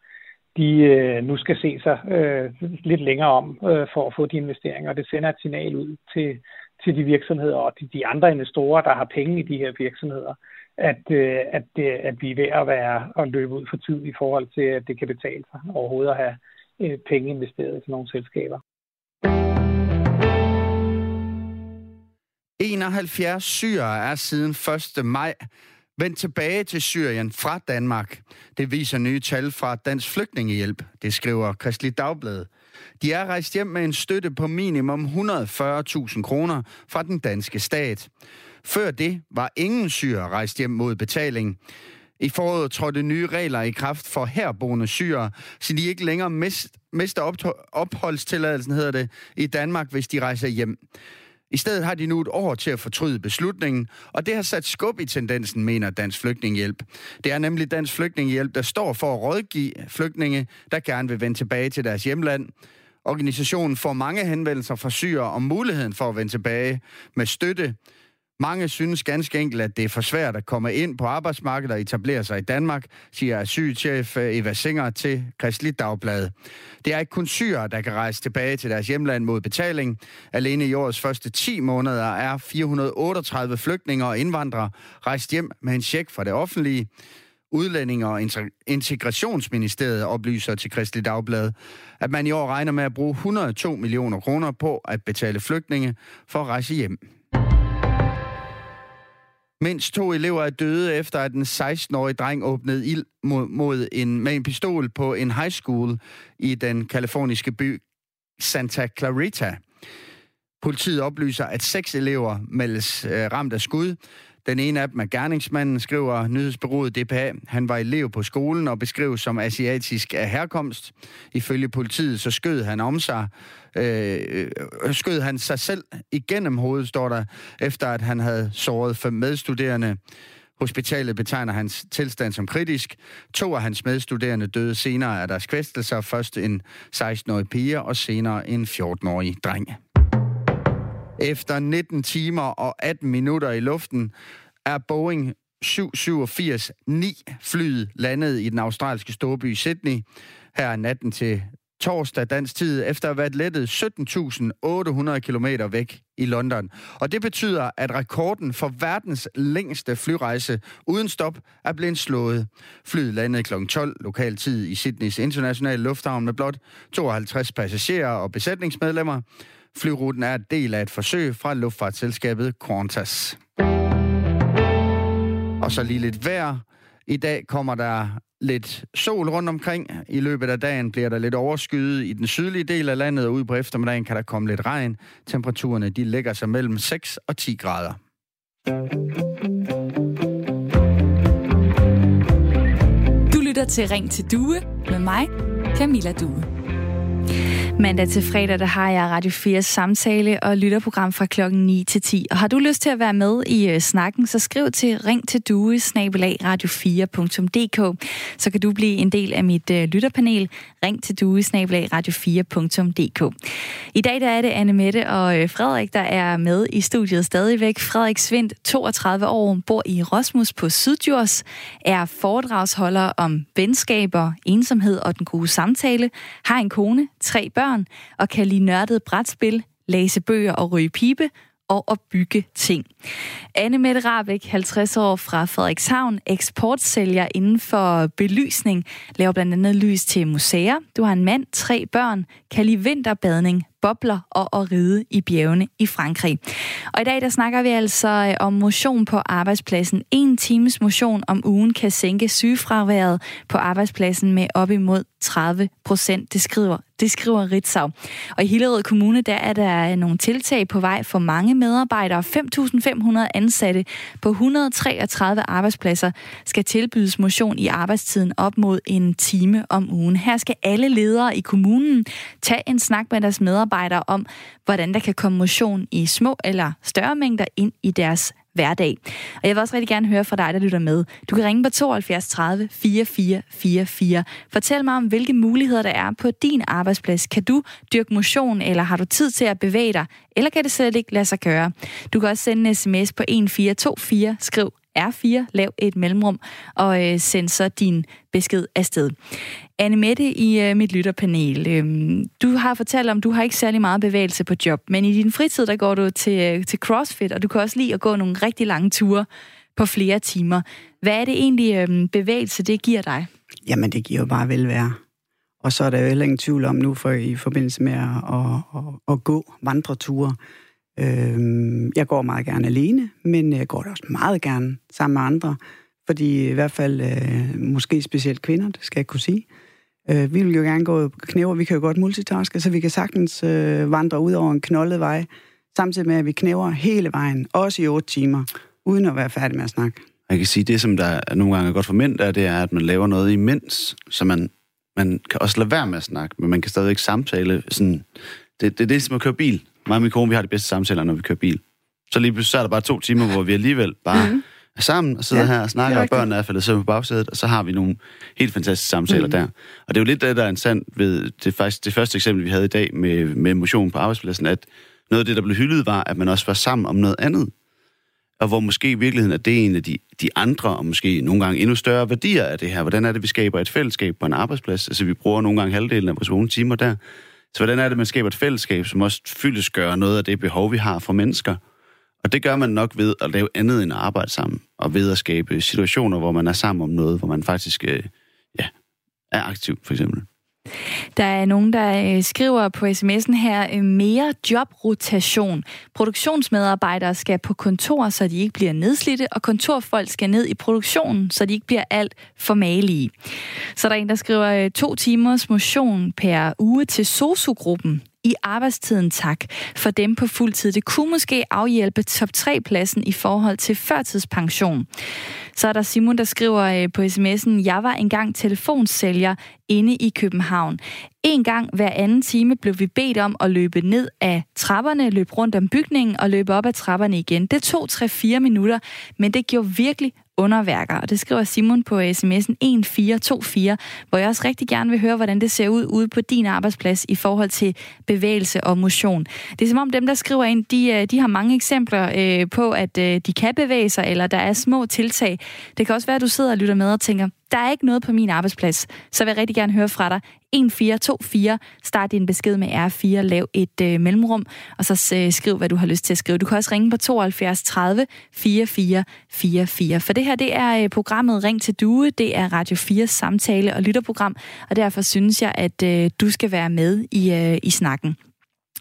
Speaker 10: de øh, nu skal se sig øh, lidt længere om øh, for at få de investeringer. Og det sender et signal ud til, til de virksomheder og de, de andre investorer, der har penge i de her virksomheder, at, øh, at, det, at vi er ved at være at løbe ud for tid i forhold til, at det kan betale sig overhovedet at have øh, penge investeret i nogle selskaber.
Speaker 9: 71 syrere er siden 1. maj vendt tilbage til Syrien fra Danmark. Det viser nye tal fra Dansk Flygtningehjælp. Det skriver Kristelig Dagblad. De er rejst hjem med en støtte på minimum 140.000 kroner fra den danske stat. Før det var ingen syre rejst hjem mod betaling. I foråret trådte nye regler i kraft for herboende syre, så de ikke længere mist, mister opholdstilladelsen, hedder det, i Danmark, hvis de rejser hjem. I stedet har de nu et år til at fortryde beslutningen, og det har sat skub i tendensen, mener Dansk Flygtningehjælp. Det er nemlig Dansk Flygtningehjælp, der står for at rådgive flygtninge, der gerne vil vende tilbage til deres hjemland. Organisationen får mange henvendelser fra syre om muligheden for at vende tilbage med støtte mange synes ganske enkelt, at det er for svært at komme ind på arbejdsmarkedet og etablere sig i Danmark, siger asylchef øh, Eva Singer til Kristelig Dagblad. Det er ikke kun syre, der kan rejse tilbage til deres hjemland mod betaling. Alene i årets første 10 måneder er 438 flygtninge og indvandrere rejst hjem med en check fra det offentlige. Udlændinge- og Integrationsministeriet oplyser til Kristelig Dagblad, at man i år regner med at bruge 102 millioner kroner på at betale flygtninge for at rejse hjem. Mindst to elever er døde efter, at en 16-årig dreng åbnede ild mod, mod en, med en pistol på en high school i den kaliforniske by Santa Clarita. Politiet oplyser, at seks elever meldes øh, ramt af skud. Den ene af dem er gerningsmanden, skriver nyhedsbyrået DPA. Han var elev på skolen og beskrives som asiatisk af herkomst. Ifølge politiet så skød han om sig. Øh, øh, skød han sig selv igennem hovedet, står der, efter at han havde såret fem medstuderende. Hospitalet betegner hans tilstand som kritisk. To af hans medstuderende døde senere af deres kvæstelser. Først en 16-årig pige og senere en 14-årig dreng. Efter 19 timer og 18 minutter i luften er Boeing 787-9 flyet landet i den australske storby Sydney her natten til torsdag dansk tid, efter at have været lettet 17.800 km væk i London. Og det betyder, at rekorden for verdens længste flyrejse uden stop er blevet slået. Flyet landede kl. 12 lokal tid i Sydneys internationale lufthavn med blot 52 passagerer og besætningsmedlemmer. Flyruten er del af et forsøg fra luftfartsselskabet Qantas. Og så lige lidt vejr. I dag kommer der lidt sol rundt omkring. I løbet af dagen bliver der lidt overskyet i den sydlige del af landet, og ude på eftermiddagen kan der komme lidt regn. Temperaturerne de ligger sig mellem 6 og 10 grader.
Speaker 2: Du lytter til Ring til Due med mig, Camilla Due. Mandag til fredag, der har jeg Radio 4 samtale og lytterprogram fra klokken 9 til 10. Og har du lyst til at være med i øh, snakken, så skriv til ring til due radio4.dk. Så kan du blive en del af mit øh, lytterpanel. Ring til due radio4.dk. I dag der er det Anne Mette og øh, Frederik, der er med i studiet stadigvæk. Frederik Svendt, 32 år, bor i Rosmus på Sydjurs, er foredragsholder om venskaber, ensomhed og den gode samtale, har en kone, tre børn, børn og kan lide nørdet brætspil, læse bøger og ryge pibe og at bygge ting. Anne Mette Rabeck, 50 år fra Frederikshavn, eksportsælger inden for belysning, laver blandt andet lys til museer. Du har en mand, tre børn, kan lide vinterbadning, bobler og at ride i bjergene i Frankrig. Og i dag der snakker vi altså øh, om motion på arbejdspladsen. En times motion om ugen kan sænke sygefraværet på arbejdspladsen med op imod 30 procent, det skriver, det skriver Ritzau. Og i Hillerød Kommune, der er der nogle tiltag på vej for mange medarbejdere. 5.500 ansatte på 133 arbejdspladser skal tilbydes motion i arbejdstiden op mod en time om ugen. Her skal alle ledere i kommunen tage en snak med deres medarbejdere om, hvordan der kan komme motion i små eller større mængder ind i deres hverdag. Og jeg vil også rigtig gerne høre fra dig, der lytter med. Du kan ringe på 72 30 4444. Fortæl mig om, hvilke muligheder der er på din arbejdsplads. Kan du dyrke motion, eller har du tid til at bevæge dig? Eller kan det slet ikke lade sig gøre? Du kan også sende en sms på 1424. Skriv R4, lav et mellemrum, og øh, send så din besked afsted. Anne Mette i øh, mit lytterpanel. Øh, du har fortalt om, du har ikke særlig meget bevægelse på job, men i din fritid, der går du til, øh, til CrossFit, og du kan også lide at gå nogle rigtig lange ture på flere timer. Hvad er det egentlig øh, bevægelse, det giver dig?
Speaker 3: Jamen, det giver jo bare velvære. Og så er der jo heller ingen tvivl om nu, for i forbindelse med at, at, at, at gå vandreture, Øh, jeg går meget gerne alene, men jeg går også meget gerne sammen med andre, fordi i hvert fald øh, måske specielt kvinder, det skal jeg kunne sige. Øh, vi vil jo gerne gå knæver, vi kan jo godt multitaske, så vi kan sagtens øh, vandre ud over en knoldet vej, samtidig med, at vi knæver hele vejen, også i otte timer, uden at være færdig med at snakke.
Speaker 1: Jeg kan sige, det som der nogle gange er godt for mænd, der, det er, at man laver noget imens, så man, man kan også lade være med at snakke, men man kan stadigvæk samtale. Sådan, det, det er det, som at køre bil. Mig og min kone, vi har de bedste samtaler, når vi kører bil. Så lige pludselig så er der bare to timer, hvor vi alligevel bare mm. er sammen og sidder ja, her og snakker, og børnene er faldet søvn på bagsædet, og så har vi nogle helt fantastiske samtaler mm. der. Og det er jo lidt det, der er en sand ved det, faktisk, det første eksempel, vi havde i dag med, med motion på arbejdspladsen, at noget af det, der blev hyldet, var, at man også var sammen om noget andet. Og hvor måske i virkeligheden er det en af de, de andre, og måske nogle gange endnu større værdier af det her. Hvordan er det, vi skaber et fællesskab på en arbejdsplads? Altså, vi bruger nogle gange halvdelen af vores vågne timer der. Så hvordan er det, man skaber et fællesskab, som også fyldesgør noget af det behov, vi har for mennesker? Og det gør man nok ved at lave andet end at arbejde sammen, og ved at skabe situationer, hvor man er sammen om noget, hvor man faktisk øh, ja, er aktiv, for eksempel.
Speaker 2: Der er nogen, der øh, skriver på sms'en her, øh, mere jobrotation. Produktionsmedarbejdere skal på kontor, så de ikke bliver nedslidte, og kontorfolk skal ned i produktionen, så de ikke bliver alt for malige. Så der er en, der skriver øh, to timers motion per uge til SOSU-gruppen i arbejdstiden, tak, for dem på fuld tid. Det kunne måske afhjælpe top 3-pladsen i forhold til førtidspension. Så er der Simon, der skriver øh, på sms'en, jeg var engang telefonsælger inde i København. En gang hver anden time blev vi bedt om at løbe ned af trapperne, løbe rundt om bygningen og løbe op ad trapperne igen. Det tog 3-4 minutter, men det gjorde virkelig underværker. Og det skriver Simon på sms'en 1424, hvor jeg også rigtig gerne vil høre, hvordan det ser ud ude på din arbejdsplads i forhold til bevægelse og motion. Det er som om dem, der skriver ind, de, øh, de har mange eksempler øh, på, at øh, de kan bevæge sig, eller der er små tiltag. Det kan også være, at du sidder og lytter med og tænker, der er ikke noget på min arbejdsplads, så vil jeg rigtig gerne høre fra dig. 1424, start din besked med R4, lav et øh, mellemrum, og så øh, skriv, hvad du har lyst til at skrive. Du kan også ringe på 72 30 44 44. For det her, det er øh, programmet Ring til Due. Det er Radio 4 samtale- og lytterprogram, og derfor synes jeg, at øh, du skal være med i, øh, i snakken.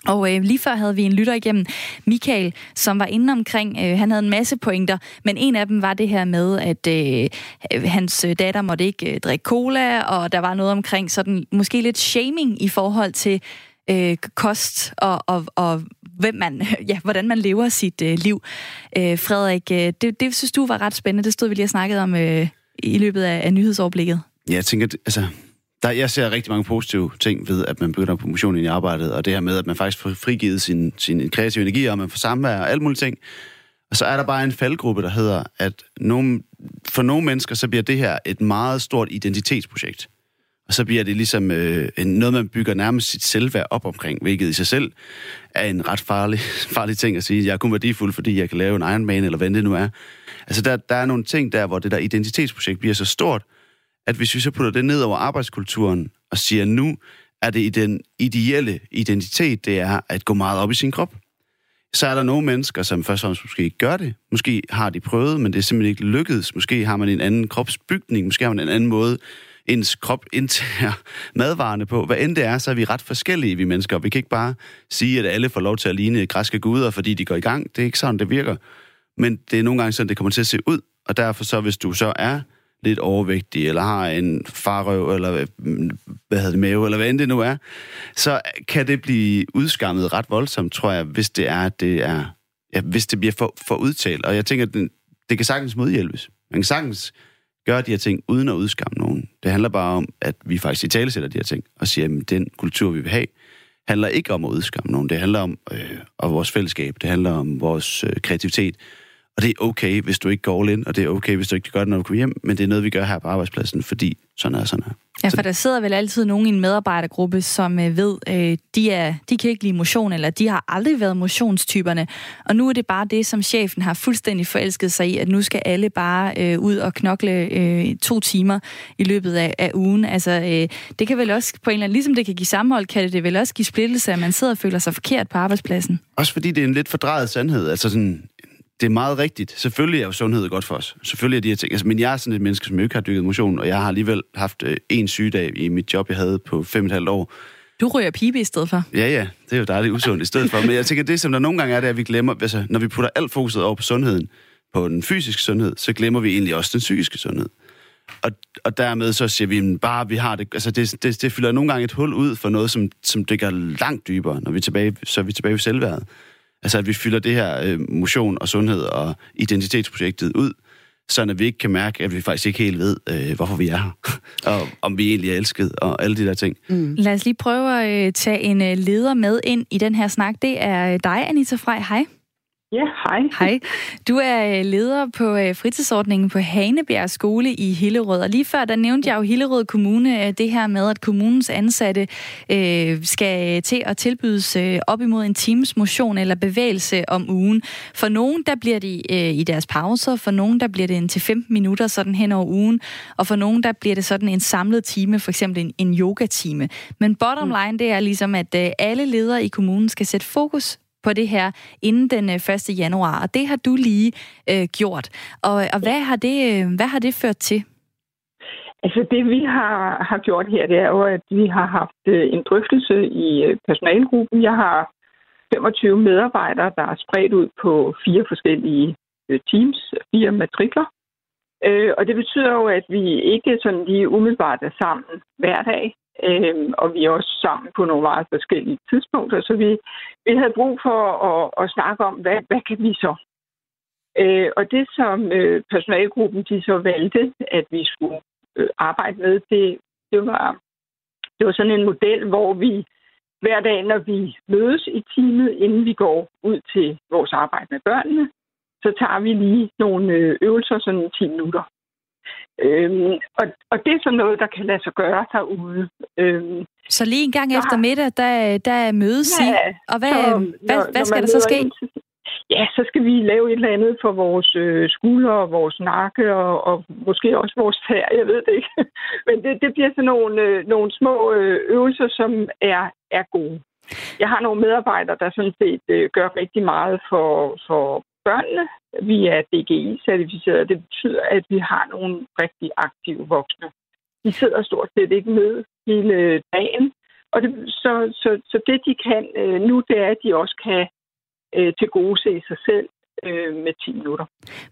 Speaker 2: Og øh, lige før havde vi en lytter igennem, Michael, som var inde omkring, øh, han havde en masse pointer, men en af dem var det her med, at øh, øh hans øh, datter måtte ikke øh, drikke cola, og der var noget omkring sådan måske lidt shaming i forhold til øh, kost og, og, og hvem man, ja, hvordan man lever sit øh, liv. Øh, Frederik, øh, det, det synes du var ret spændende. Det stod vi lige og snakkede om øh, i løbet af, af nyhedsoverblikket.
Speaker 1: Ja, jeg tænker, altså, der, jeg ser rigtig mange positive ting ved, at man begynder på motion i arbejdet, og det her med, at man faktisk får frigivet sin, sin kreative energi, og man får samvær og alt muligt ting. Og så er der bare en faldgruppe, der hedder, at nogle, for nogle mennesker, så bliver det her et meget stort identitetsprojekt. Og så bliver det ligesom øh, noget, man bygger nærmest sit selvværd op omkring, hvilket i sig selv er en ret farlig, farlig ting at sige. Jeg er kun værdifuld, fordi jeg kan lave en Ironman, eller hvad det nu er. Altså, der, der er nogle ting der, hvor det der identitetsprojekt bliver så stort, at hvis vi så putter det ned over arbejdskulturen og siger, nu er det i den ideelle identitet, det er at gå meget op i sin krop, så er der nogle mennesker, som først og fremmest måske ikke gør det. Måske har de prøvet, men det er simpelthen ikke lykkedes. Måske har man en anden kropsbygning, måske har man en anden måde, ens krop indtager madvarerne på. Hvad end det er, så er vi ret forskellige, vi mennesker. Vi kan ikke bare sige, at alle får lov til at ligne græske guder, fordi de går i gang. Det er ikke sådan, det virker. Men det er nogle gange sådan, det kommer til at se ud. Og derfor så, hvis du så er lidt overvægtig, eller har en farrøv, eller mm, hvad hedder det, mave, eller hvad end det nu er, så kan det blive udskammet ret voldsomt, tror jeg, hvis det er, det er, ja, hvis det bliver for, for udtalt. Og jeg tænker, det, det kan sagtens modhjælpes. Man kan sagtens gøre de her ting uden at udskamme nogen. Det handler bare om, at vi faktisk i tale sætter de her ting, og siger, at den kultur, vi vil have, handler ikke om at udskamme nogen. Det handler om øh, og vores fællesskab. Det handler om vores øh, kreativitet. Og det er okay, hvis du ikke går all in, og det er okay, hvis du ikke gør det, når du kommer hjem, men det er noget, vi gør her på arbejdspladsen, fordi sådan er sådan her.
Speaker 2: Ja, for der sidder vel altid nogen i en medarbejdergruppe, som øh, ved, øh, de, er, de kan ikke lide motion, eller de har aldrig været motionstyperne. Og nu er det bare det, som chefen har fuldstændig forelsket sig i, at nu skal alle bare øh, ud og knokle øh, to timer i løbet af, af ugen. Altså, øh, det kan vel også på en eller anden, ligesom det kan give sammenhold, kan det, det vel også give splittelse, at man sidder og føler sig forkert på arbejdspladsen.
Speaker 1: Også fordi det er en lidt fordrejet sandhed. Altså sådan, det er meget rigtigt. Selvfølgelig er jo sundhed godt for os. Selvfølgelig er de her ting. Altså, men jeg er sådan et menneske, som ikke har dykket motion, og jeg har alligevel haft øh, en sygedag i mit job, jeg havde på fem og et halvt år.
Speaker 2: Du ryger pibe i stedet for.
Speaker 1: Ja, ja. Det er jo dejligt usundt i stedet for. Men jeg tænker, det som der nogle gange er, det er, at vi glemmer, altså, når vi putter alt fokuset over på sundheden, på den fysiske sundhed, så glemmer vi egentlig også den psykiske sundhed. Og, og dermed så siger vi, bare vi har det, altså det, det, det fylder nogle gange et hul ud for noget, som, som dykker langt dybere, når vi er tilbage, så er vi tilbage ved selvværdet. Altså, at vi fylder det her øh, motion og sundhed og identitetsprojektet ud, så at vi ikke kan mærke, at vi faktisk ikke helt ved, øh, hvorfor vi er her, og om vi egentlig er elsket, og alle de der ting.
Speaker 2: Mm. Lad os lige prøve at øh, tage en øh, leder med ind i den her snak. Det er øh, dig, Anita Frej. Hej.
Speaker 11: Ja, hej.
Speaker 2: Hej. Du er øh, leder på øh, fritidsordningen på Hanebjerg Skole i Hillerød. Og lige før, der nævnte jeg jo Hillerød Kommune øh, det her med, at kommunens ansatte øh, skal til at tilbydes øh, op imod en times motion eller bevægelse om ugen. For nogen, der bliver de øh, i deres pauser. For nogen, der bliver det en til 15 minutter sådan hen over ugen. Og for nogen, der bliver det sådan en samlet time, for eksempel en, en yoga-time. Men bottom mm. line, det er ligesom, at øh, alle ledere i kommunen skal sætte fokus på det her inden den øh, 1. Januar, og det har du lige øh, gjort. Og, og hvad, har det, øh, hvad har det ført til?
Speaker 11: Altså det vi har, har gjort her, det er jo, at vi har haft øh, en drøftelse i personalgruppen. Jeg har 25 medarbejdere, der er spredt ud på fire forskellige teams, fire matrikler. og det betyder jo, at vi ikke sådan lige umiddelbart er sammen hver dag. Øhm, og vi er også sammen på nogle meget forskellige tidspunkter, så vi, vi havde brug for at, at snakke om, hvad, hvad kan vi så? Øh, og det, som øh, personalgruppen de så valgte, at vi skulle øh, arbejde med, det, det, var, det var sådan en model, hvor vi hver dag, når vi mødes i teamet, inden vi går ud til vores arbejde med børnene, så tager vi lige nogle øh, øvelser, sådan 10 minutter. Øhm, og, og det er sådan noget, der kan lade sig gøre derude. Øhm,
Speaker 2: så lige en gang ja, efter middag, der, der mødes ja, I, og hvad, så, hvad, når, hvad skal der så ske? Ind,
Speaker 11: ja, så skal vi lave et eller andet for vores øh, skuldre og vores nakke og, og måske også vores tær, jeg ved det ikke. Men det, det bliver sådan nogle, øh, nogle små øh, øvelser, som er, er gode. Jeg har nogle medarbejdere, der sådan set øh, gør rigtig meget for, for børnene. Vi er DGI-certificeret. Det betyder, at vi har nogle rigtig aktive voksne. De sidder stort set ikke med hele dagen, Og det, så, så, så det, de kan øh, nu, det er, at de også kan øh, til gode se sig selv øh, med 10 minutter.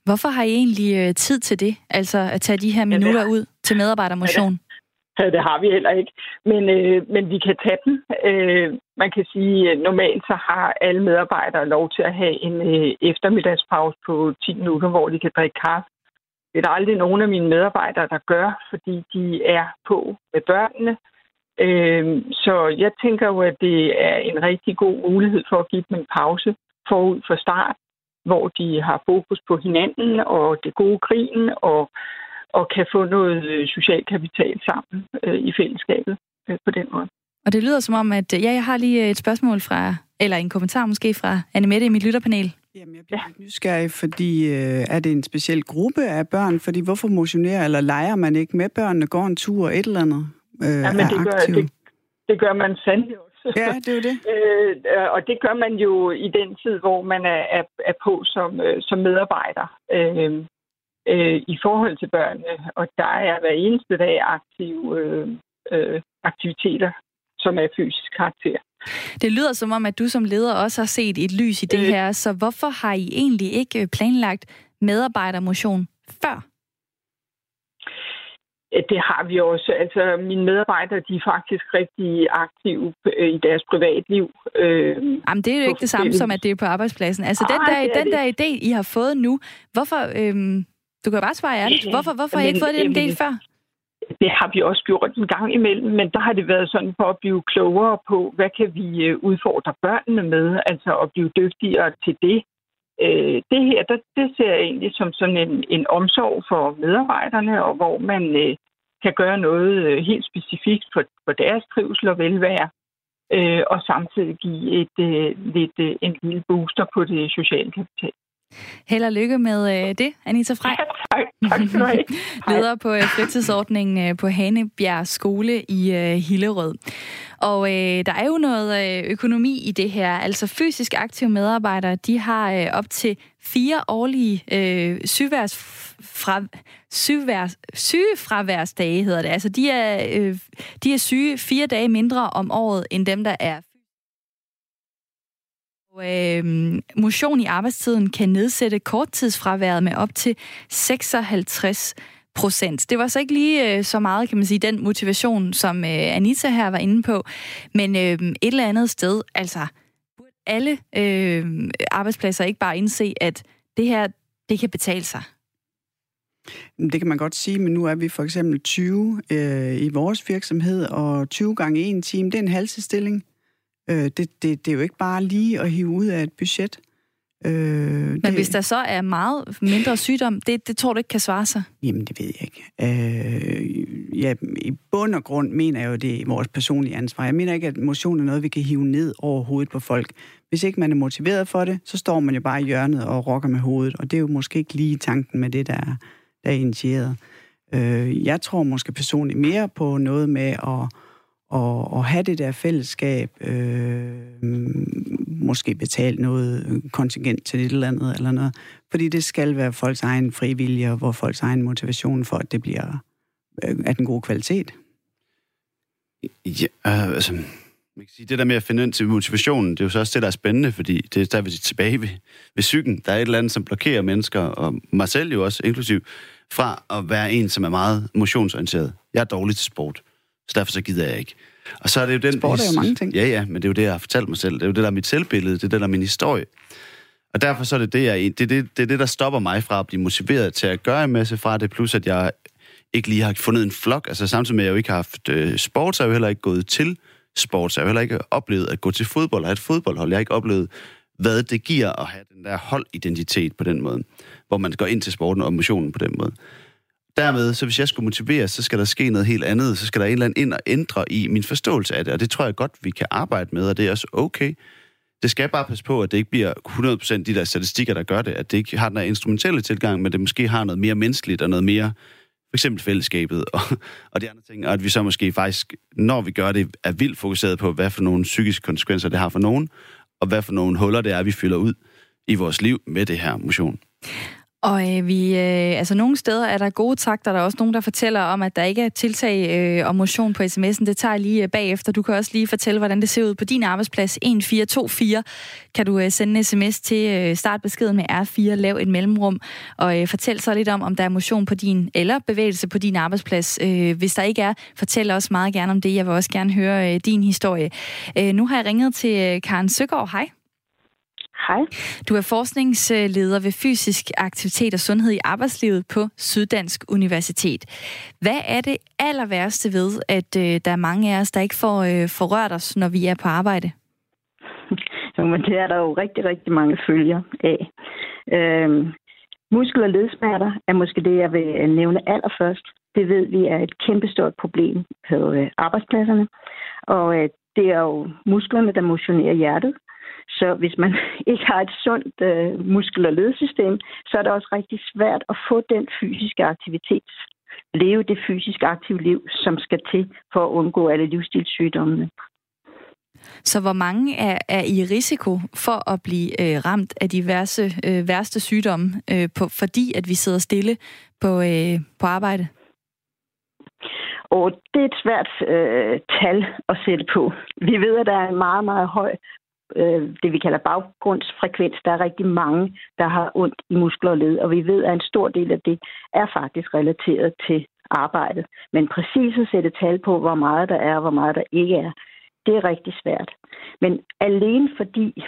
Speaker 2: Hvorfor har I egentlig øh, tid til det? Altså at tage de her minutter ja, ud til medarbejdermotion?
Speaker 11: Ja, Øh, det har vi heller ikke. Men, øh, men vi kan tage dem. Øh, man kan sige, at normalt så har alle medarbejdere lov til at have en øh, eftermiddagspause på 10 minutter, hvor de kan drikke kaffe. Det er der aldrig nogen af mine medarbejdere, der gør, fordi de er på med børnene. Øh, så jeg tænker jo, at det er en rigtig god mulighed for at give dem en pause forud for start, hvor de har fokus på hinanden og det gode grin og og kan få noget øh, social kapital sammen øh, i fællesskabet øh, på den måde.
Speaker 2: Og det lyder som om, at ja, jeg har lige et spørgsmål fra, eller en kommentar måske fra Anne Mette i mit lytterpanel.
Speaker 3: Jamen, jeg bliver ja. nysgerrig, fordi øh, er det en speciel gruppe af børn? Fordi hvorfor motionerer eller leger man ikke med børnene, går en tur, et eller andet? Øh, ja, men
Speaker 11: det gør, det, det gør man sandelig også.
Speaker 3: Ja, det er jo det.
Speaker 11: øh, og det gør man jo i den tid, hvor man er, er, er på som, øh, som medarbejder. Øh, øh, i forhold til børnene. Og der er hver eneste dag aktive øh, øh, aktiviteter, som er fysisk karakter.
Speaker 2: Det lyder som om, at du som leder også har set et lys i det øh, her, så hvorfor har I egentlig ikke planlagt medarbejdermotion før?
Speaker 11: Det har vi også. Altså, mine medarbejdere, de er faktisk rigtig aktive øh, i deres privatliv.
Speaker 2: Øh, Jamen, det er jo ikke det samme som, at det er på arbejdspladsen. Altså, Ej, den, der, den der idé, I har fået nu, hvorfor, øh, du kan bare svare ærligt. Hvorfor, hvorfor har I ikke fået det en del før?
Speaker 11: Det har vi også gjort en gang imellem, men der har det været sådan for at blive klogere på, hvad kan vi øh, udfordre børnene med, altså at blive dygtigere til det. Øh, det her, der, det ser jeg egentlig som sådan en, en omsorg for medarbejderne, og hvor man øh, kan gøre noget helt specifikt for, for deres trivsel og velvære, og samtidig give et, lidt, en lille booster på det sociale kapital.
Speaker 2: Held og lykke med øh, det, Anita Frej. Ja,
Speaker 11: tak. tak skal du have.
Speaker 2: Leder på øh, fritidsordningen øh, på Hanebjerg Skole i øh, Hillerød. Og øh, der er jo noget øh, økonomi i det her. Altså fysisk aktive medarbejdere, de har øh, op til fire årlige øh, sygeværs fra, sygeværs, sygefraværsdage, hedder det. Altså de er, øh, de er syge fire dage mindre om året, end dem, der er Øh, motion i arbejdstiden kan nedsætte korttidsfraværet med op til 56 procent. Det var så ikke lige øh, så meget, kan man sige, den motivation, som øh, Anita her var inde på, men øh, et eller andet sted, altså alle øh, arbejdspladser ikke bare indse, at det her, det kan betale sig?
Speaker 3: Mm, det kan man godt sige, men nu er vi for eksempel 20 øh, i vores virksomhed, og 20 gange 1 time, det er en halvtidsstilling. Øh, det, det, det er jo ikke bare lige at hive ud af et budget.
Speaker 2: Øh, Men det, hvis der så er meget mindre sygdom, det, det tror du ikke kan svare sig?
Speaker 3: Jamen, det ved jeg ikke. Øh, ja, I bund og grund mener jeg jo, det er vores personlige ansvar. Jeg mener ikke, at motion er noget, vi kan hive ned over hovedet på folk. Hvis ikke man er motiveret for det, så står man jo bare i hjørnet og rokker med hovedet. Og det er jo måske ikke lige tanken med det, der er, der er initieret. Øh, jeg tror måske personligt mere på noget med at og, og have det der fællesskab, øh, måske betale noget kontingent til et eller andet eller noget, fordi det skal være folks egen frivillige, og hvor folks egen motivation for, at det bliver øh, af den gode kvalitet.
Speaker 1: Ja, altså, man kan sige, det der med at finde ind til motivationen, det er jo så også det, der er spændende, fordi det er der, vi er tilbage ved, ved psyken. Der er et eller andet, som blokerer mennesker, og mig selv jo også inklusiv, fra at være en, som er meget motionsorienteret. Jeg er dårlig til sport. Så derfor så gider jeg ikke. Og så er det jo den...
Speaker 3: Sport er jo mange ting.
Speaker 1: Ja, ja, men det er jo det, jeg har fortalt mig selv. Det er jo det, der er mit selvbillede. Det er det, der er min historie. Og derfor så er det det, jeg, det, det, det, er det, der stopper mig fra at blive motiveret til at gøre en masse fra det, plus at jeg ikke lige har fundet en flok. Altså samtidig med, at jeg jo ikke har haft øh, sport, så har jeg jo heller ikke gået til sport, så jeg har heller ikke oplevet at gå til fodbold og have et fodboldhold. Jeg har ikke oplevet, hvad det giver at have den der holdidentitet på den måde, hvor man går ind til sporten og motionen på den måde. Dermed, så hvis jeg skulle motivere, så skal der ske noget helt andet. Så skal der en eller anden ind og ændre i min forståelse af det. Og det tror jeg godt, vi kan arbejde med, og det er også okay. Det skal bare passe på, at det ikke bliver 100% de der statistikker, der gør det. At det ikke har den her instrumentelle tilgang, men det måske har noget mere menneskeligt og noget mere, for eksempel fællesskabet og, og de andre ting. Og at vi så måske faktisk, når vi gør det, er vildt fokuseret på, hvad for nogle psykiske konsekvenser det har for nogen, og hvad for nogle huller det er, vi fylder ud i vores liv med det her motion.
Speaker 2: Og øh, vi, øh, altså nogle steder er der gode takter, der er også nogen, der fortæller om, at der ikke er tiltag øh, og motion på sms'en. Det tager jeg lige øh, bagefter. Du kan også lige fortælle, hvordan det ser ud på din arbejdsplads. 1424 kan du øh, sende en sms til øh, startbeskeden med R4, lav et mellemrum, og øh, fortæl så lidt om, om der er motion på din, eller bevægelse på din arbejdsplads. Øh, hvis der ikke er, fortæl også meget gerne om det. Jeg vil også gerne høre øh, din historie. Øh, nu har jeg ringet til øh, Karen Søgaard. Hej.
Speaker 12: Hej.
Speaker 2: Du er forskningsleder ved fysisk aktivitet og sundhed i arbejdslivet på Syddansk Universitet. Hvad er det aller værste ved, at øh, der er mange af os, der ikke får øh, forrørt os, når vi er på arbejde?
Speaker 12: Jo, men det er der jo rigtig, rigtig mange følger af. Øhm, muskel- og ledsmerter er måske det, jeg vil nævne allerførst. Det ved vi er et kæmpestort problem på øh, arbejdspladserne. Og øh, det er jo musklerne, der motionerer hjertet. Så hvis man ikke har et sundt øh, muskel- og ledsystem, så er det også rigtig svært at få den fysiske aktivitet, leve det fysisk aktive liv, som skal til for at undgå alle livsstilssygdommene.
Speaker 2: Så hvor mange er, er i risiko for at blive øh, ramt af de værste, øh, værste sygdomme, øh, på, fordi at vi sidder stille på, øh, på arbejde?
Speaker 12: Og det er et svært øh, tal at sætte på. Vi ved, at der er en meget, meget høj øh, det, vi kalder baggrundsfrekvens. Der er rigtig mange, der har ondt i muskler og led, og vi ved, at en stor del af det er faktisk relateret til arbejdet. Men præcis at sætte tal på, hvor meget der er og hvor meget der ikke er, det er rigtig svært. Men alene fordi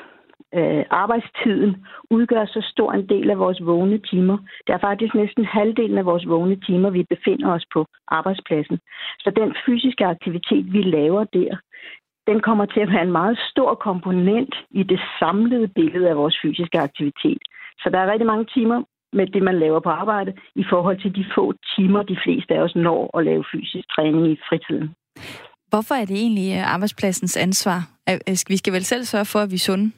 Speaker 12: øh, arbejdstiden udgør så stor en del af vores vågne timer. Det er faktisk næsten halvdelen af vores vågne timer, vi befinder os på arbejdspladsen. Så den fysiske aktivitet, vi laver der, den kommer til at være en meget stor komponent i det samlede billede af vores fysiske aktivitet. Så der er rigtig mange timer med det, man laver på arbejde, i forhold til de få timer, de fleste af os når at lave fysisk træning i fritiden.
Speaker 2: Hvorfor er det egentlig øh, arbejdspladsens ansvar? Vi skal vel selv sørge for, at vi er sunde?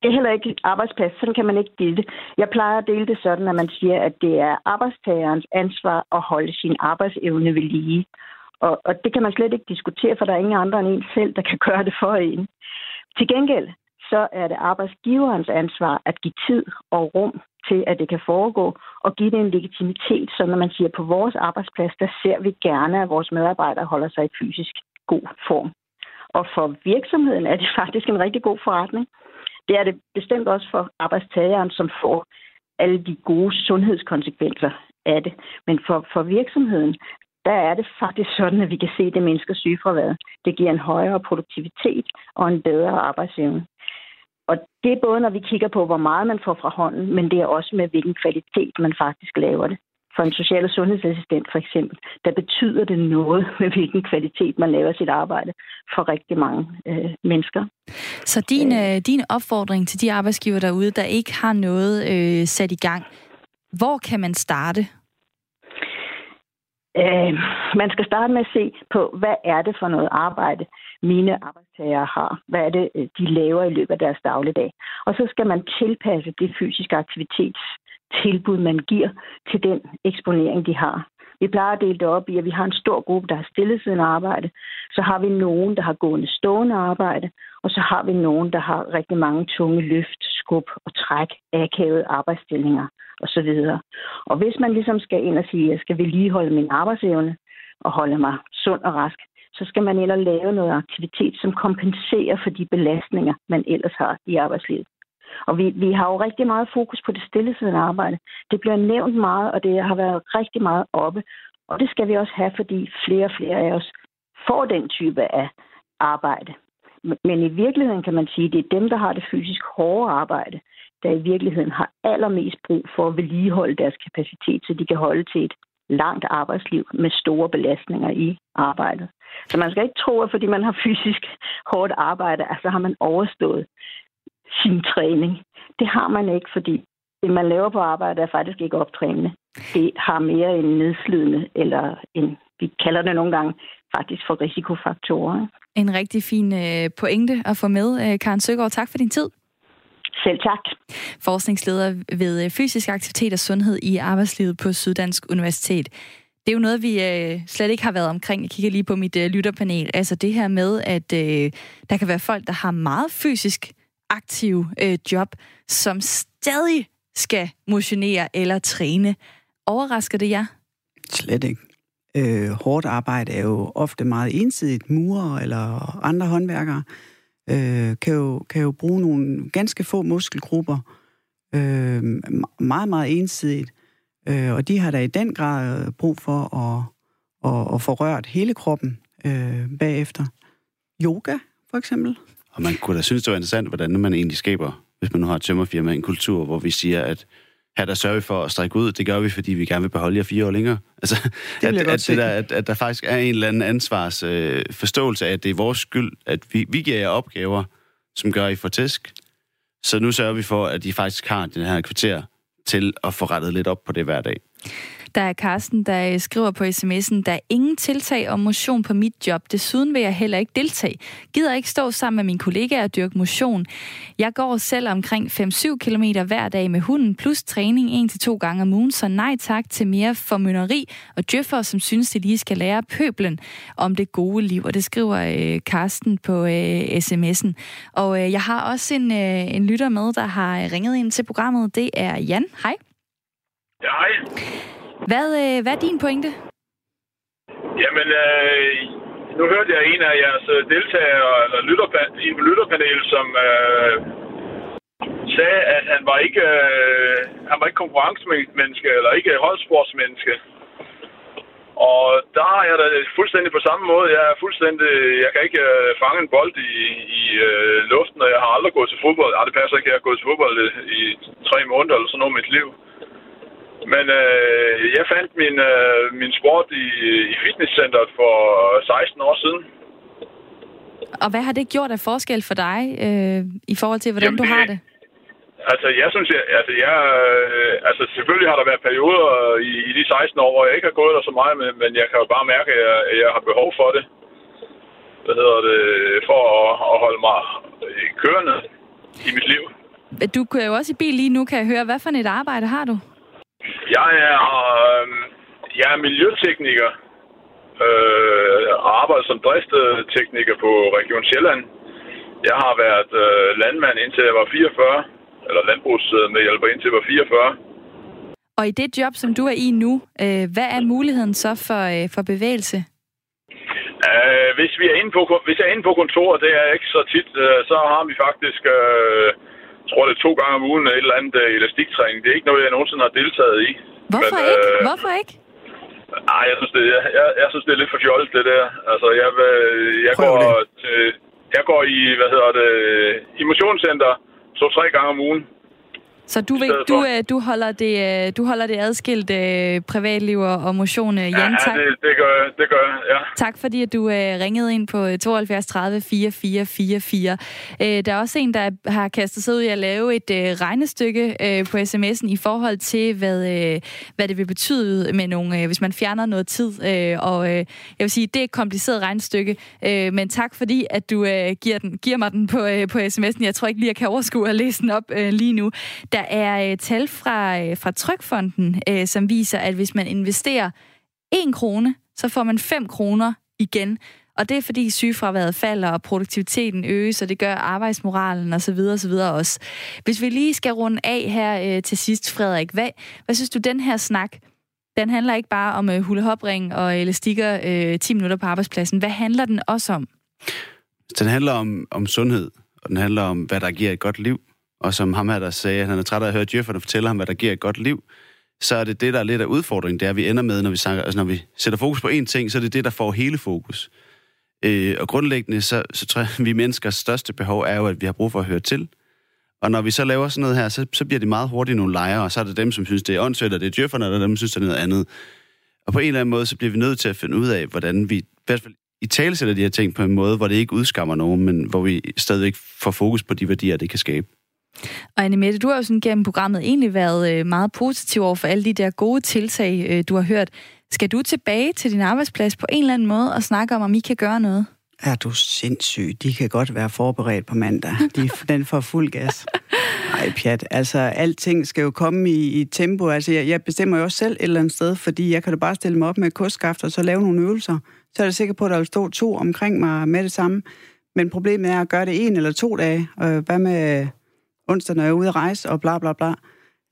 Speaker 12: Det er heller ikke arbejdsplads. Sådan kan man ikke dele det. Jeg plejer at dele det sådan, at man siger, at det er arbejdstagerens ansvar at holde sin arbejdsevne ved lige. Og, og det kan man slet ikke diskutere, for der er ingen andre end en selv, der kan gøre det for en. Til gengæld, så er det arbejdsgiverens ansvar at give tid og rum til, at det kan foregå, og give det en legitimitet, så når man siger, på vores arbejdsplads, der ser vi gerne, at vores medarbejdere holder sig i fysisk god form. Og for virksomheden er det faktisk en rigtig god forretning. Det er det bestemt også for arbejdstageren, som får alle de gode sundhedskonsekvenser af det. Men for, for virksomheden, der er det faktisk sådan, at vi kan se, at det mindsker sygefraværet. Det giver en højere produktivitet og en bedre arbejdsevne. Og det er både, når vi kigger på, hvor meget man får fra hånden, men det er også med, hvilken kvalitet man faktisk laver det. For en social- og sundhedsassistent for eksempel, der betyder det noget med, hvilken kvalitet man laver sit arbejde for rigtig mange øh, mennesker.
Speaker 2: Så din, øh, din opfordring til de arbejdsgiver derude, der ikke har noget øh, sat i gang, hvor kan man starte?
Speaker 12: Øh, man skal starte med at se på, hvad er det for noget arbejde, mine arbejdstagere har. Hvad er det, øh, de laver i løbet af deres dagligdag. Og så skal man tilpasse det fysiske aktivitetstilbud, man giver til den eksponering, de har. Vi plejer at dele det op i, at vi har en stor gruppe, der har stillesiddende arbejde. Så har vi nogen, der har gående stående arbejde. Og så har vi nogen, der har rigtig mange tunge løft, skub og træk, akavede arbejdsstillinger osv. Og hvis man ligesom skal ind og sige, at jeg skal vedligeholde min arbejdsevne og holde mig sund og rask, så skal man ind og lave noget aktivitet, som kompenserer for de belastninger, man ellers har i arbejdslivet. Og vi, vi har jo rigtig meget fokus på det stillesiddende arbejde. Det bliver nævnt meget, og det har været rigtig meget oppe. Og det skal vi også have, fordi flere og flere af os får den type af arbejde. Men i virkeligheden kan man sige, at det er dem, der har det fysisk hårde arbejde, der i virkeligheden har allermest brug for at vedligeholde deres kapacitet, så de kan holde til et langt arbejdsliv med store belastninger i arbejdet. Så man skal ikke tro, at fordi man har fysisk hårdt arbejde, altså har man overstået sin træning. Det har man ikke, fordi det, man laver på arbejde, er faktisk ikke optrænende. Det har mere en nedslidende, eller en, vi kalder det nogle gange, faktisk for risikofaktorer.
Speaker 2: En rigtig fin øh, pointe at få med, øh, Karen Søgaard. Tak for din tid.
Speaker 12: Selv tak.
Speaker 2: Forskningsleder ved øh, fysisk aktivitet og sundhed i arbejdslivet på Syddansk Universitet. Det er jo noget, vi øh, slet ikke har været omkring. Jeg kigger lige på mit øh, lytterpanel. Altså det her med, at øh, der kan være folk, der har meget fysisk aktive øh, job, som stadig skal motionere eller træne. Overrasker det jer?
Speaker 3: Slet ikke. Øh, hårdt arbejde er jo ofte meget ensidigt. Murer eller andre håndværkere øh, kan, jo, kan jo bruge nogle ganske få muskelgrupper øh, meget, meget ensidigt. Øh, og de har da i den grad brug for at, at, at få rørt hele kroppen øh, bagefter. Yoga, for eksempel.
Speaker 1: Og man kunne da synes, det var interessant, hvordan man egentlig skaber, hvis man nu har et tømmerfirma, en kultur, hvor vi siger, at her der sørger vi for at strække ud. Det gør vi, fordi vi gerne vil beholde jer fire år længere. Altså, det at, at, det der, at, at der faktisk er en eller anden ansvars øh, forståelse af, at det er vores skyld, at vi, vi giver jer opgaver, som gør, at I får tæsk. Så nu sørger vi for, at I faktisk har den her kvarter til at få rettet lidt op på det hver dag.
Speaker 2: Der er Carsten, der øh, skriver på sms'en, der er ingen tiltag om motion på mit job. Desuden vil jeg heller ikke deltage. Gider ikke stå sammen med mine kollegaer og dyrke motion. Jeg går selv omkring 5-7 km hver dag med hunden, plus træning 1-2 gange om ugen, så nej tak til mere formynderi og djøffer, som synes, de lige skal lære pøblen om det gode liv. Og det skriver øh, Carsten på øh, sms'en. Og øh, jeg har også en, øh, en lytter med, der har øh, ringet ind til programmet. Det er Jan. Hej.
Speaker 13: Ja, hej.
Speaker 2: Hvad, øh, hvad er din pointe?
Speaker 13: Jamen, øh, nu hørte jeg en af jeres øh, deltagere eller lytterpan- i en lytterpanel, som øh, sagde, at han var ikke øh, han var ikke konkurrencemenneske eller ikke holdsportsmenneske. Og der er jeg da fuldstændig på samme måde. Jeg er fuldstændig, jeg kan ikke øh, fange en bold i, i øh, luften, og jeg har aldrig gået til fodbold. Ej, det passer ikke, jeg har gået til fodbold i, i tre måneder eller sådan noget i mit liv. Men øh, jeg fandt min, øh, min sport i, i fitnesscenteret for 16 år siden.
Speaker 2: Og hvad har det gjort af forskel for dig øh, i forhold til, hvordan Jamen, du har det?
Speaker 13: Altså, jeg synes, jeg, altså, jeg, øh, altså, selvfølgelig har der været perioder i, i de 16 år, hvor jeg ikke har gået der så meget, men, men jeg kan jo bare mærke, at jeg, at jeg har behov for det. Hvad hedder det? For at, at holde mig kørende i mit liv.
Speaker 2: Du kører jo også i bil lige nu, kan jeg høre. Hvad for et arbejde har du?
Speaker 13: Jeg er, øh, jeg er miljøtekniker øh, og arbejder som driftstekniker på Region Sjælland. Jeg har været øh, landmand indtil jeg var 44, eller landbrugsmedhjælper indtil jeg var 44.
Speaker 2: Og i det job, som du er i nu, øh, hvad er muligheden så for, øh, for bevægelse?
Speaker 13: Uh, hvis, vi er inde på, hvis jeg er inde på kontoret, det er ikke så tit, uh, så har vi faktisk uh, jeg tror, det er to gange om ugen et eller andet uh, elastiktræning. Det er ikke noget, jeg nogensinde har deltaget i.
Speaker 2: Hvorfor Men, ikke? Uh, Hvorfor ikke?
Speaker 13: Nej, jeg synes, det, jeg, jeg, jeg synes, det er lidt for fjollet, det der. Altså, jeg, jeg, går, til, jeg går i, hvad hedder det, i motionscenter to-tre gange om ugen.
Speaker 2: Så du, vil, du, øh, du, holder det, øh, du holder det adskilt øh, privatliv og motion, Jan. Ja,
Speaker 13: tak. det, det gør jeg, det gør jeg, ja.
Speaker 2: Tak fordi, at du øh, ringede ind på 72 30 4444. Øh, der er også en, der har kastet sig ud i at lave et øh, regnestykke øh, på sms'en i forhold til, hvad, øh, hvad det vil betyde, med nogle, øh, hvis man fjerner noget tid. Øh, og øh, jeg vil sige, det er et kompliceret regnestykke, øh, men tak fordi, at du øh, giver, den, giver mig den på, øh, på sms'en. Jeg tror ikke lige, jeg kan overskue at læse den op øh, lige nu. Der er øh, tal fra, øh, fra Trykfonden, øh, som viser, at hvis man investerer 1 krone, så får man 5 kroner igen. Og det er fordi sygefraværet falder, og produktiviteten øges, og det gør arbejdsmoralen osv. osv. også. Hvis vi lige skal runde af her øh, til sidst, Frederik, hvad, hvad synes du, den her snak, den handler ikke bare om øh, hulehopring og elastikker øh, 10 minutter på arbejdspladsen. Hvad handler den også om?
Speaker 1: Den handler om, om sundhed, og den handler om, hvad der giver et godt liv. Og som ham her, der sagde, at han er træt af at høre djøfferne fortælle ham, hvad der giver et godt liv, så er det det, der er lidt af udfordringen, det er, at vi ender med, når vi, snakker, altså når vi sætter fokus på én ting, så er det det, der får hele fokus. Øh, og grundlæggende, så, så tror jeg, at vi menneskers største behov er jo, at vi har brug for at høre til. Og når vi så laver sådan noget her, så, så bliver det meget hurtigt nogle lejre, og så er det dem, som synes, det er åndssvagt, og det er djøfferne, og dem, som synes, det er noget andet. Og på en eller anden måde, så bliver vi nødt til at finde ud af, hvordan vi i hvert fald i tale sætter de her ting på en måde, hvor det ikke udskammer nogen, men hvor vi stadigvæk får fokus på de værdier, det kan skabe.
Speaker 2: Og Annemette, du har jo sådan gennem programmet egentlig været øh, meget positiv over for alle de der gode tiltag, øh, du har hørt. Skal du tilbage til din arbejdsplads på en eller anden måde og snakke om, om I kan gøre noget?
Speaker 3: Er du sindssyg? De kan godt være forberedt på mandag. De, den får fuld gas. Nej, pjat. Altså, alting skal jo komme i, i tempo. Altså, jeg, jeg bestemmer jo også selv et eller andet sted, fordi jeg kan da bare stille mig op med et kostskaft og så lave nogle øvelser. Så er jeg sikker på, at der vil stå to omkring mig med det samme. Men problemet er at gøre det en eller to dage. Hvad med onsdag, når jeg er ude at rejse, og bla bla bla.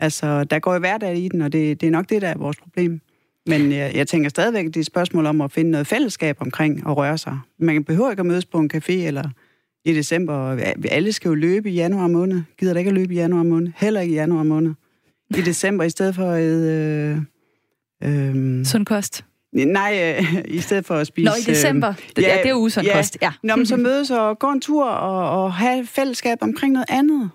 Speaker 3: Altså, der går jo hverdag i den, og det, det er nok det, der er vores problem. Men jeg, jeg tænker stadigvæk, det er et spørgsmål om at finde noget fællesskab omkring at røre sig. Man behøver ikke at mødes på en café eller i december. Alle skal jo løbe i januar måned. Gider der ikke at løbe i januar måned? Heller ikke i januar måned. I december i stedet for et... Øh,
Speaker 2: øh, Sund kost.
Speaker 3: Nej, øh, i stedet for at spise...
Speaker 2: Nå, i december. Øh, ja, ja, det er usund ja. kost. Ja.
Speaker 3: Nå, men så mødes og gå en tur og, og have fællesskab omkring noget andet.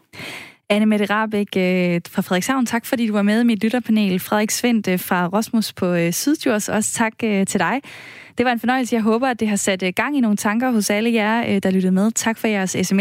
Speaker 2: Anne Mette Rabeck øh, fra Frederikshavn, tak fordi du var med i mit lytterpanel. Frederik Svendt øh, fra Rosmus på øh, Syddjurs, også tak øh, til dig. Det var en fornøjelse. Jeg håber, at det har sat øh, gang i nogle tanker hos alle jer, øh, der lyttede med. Tak for jeres sms.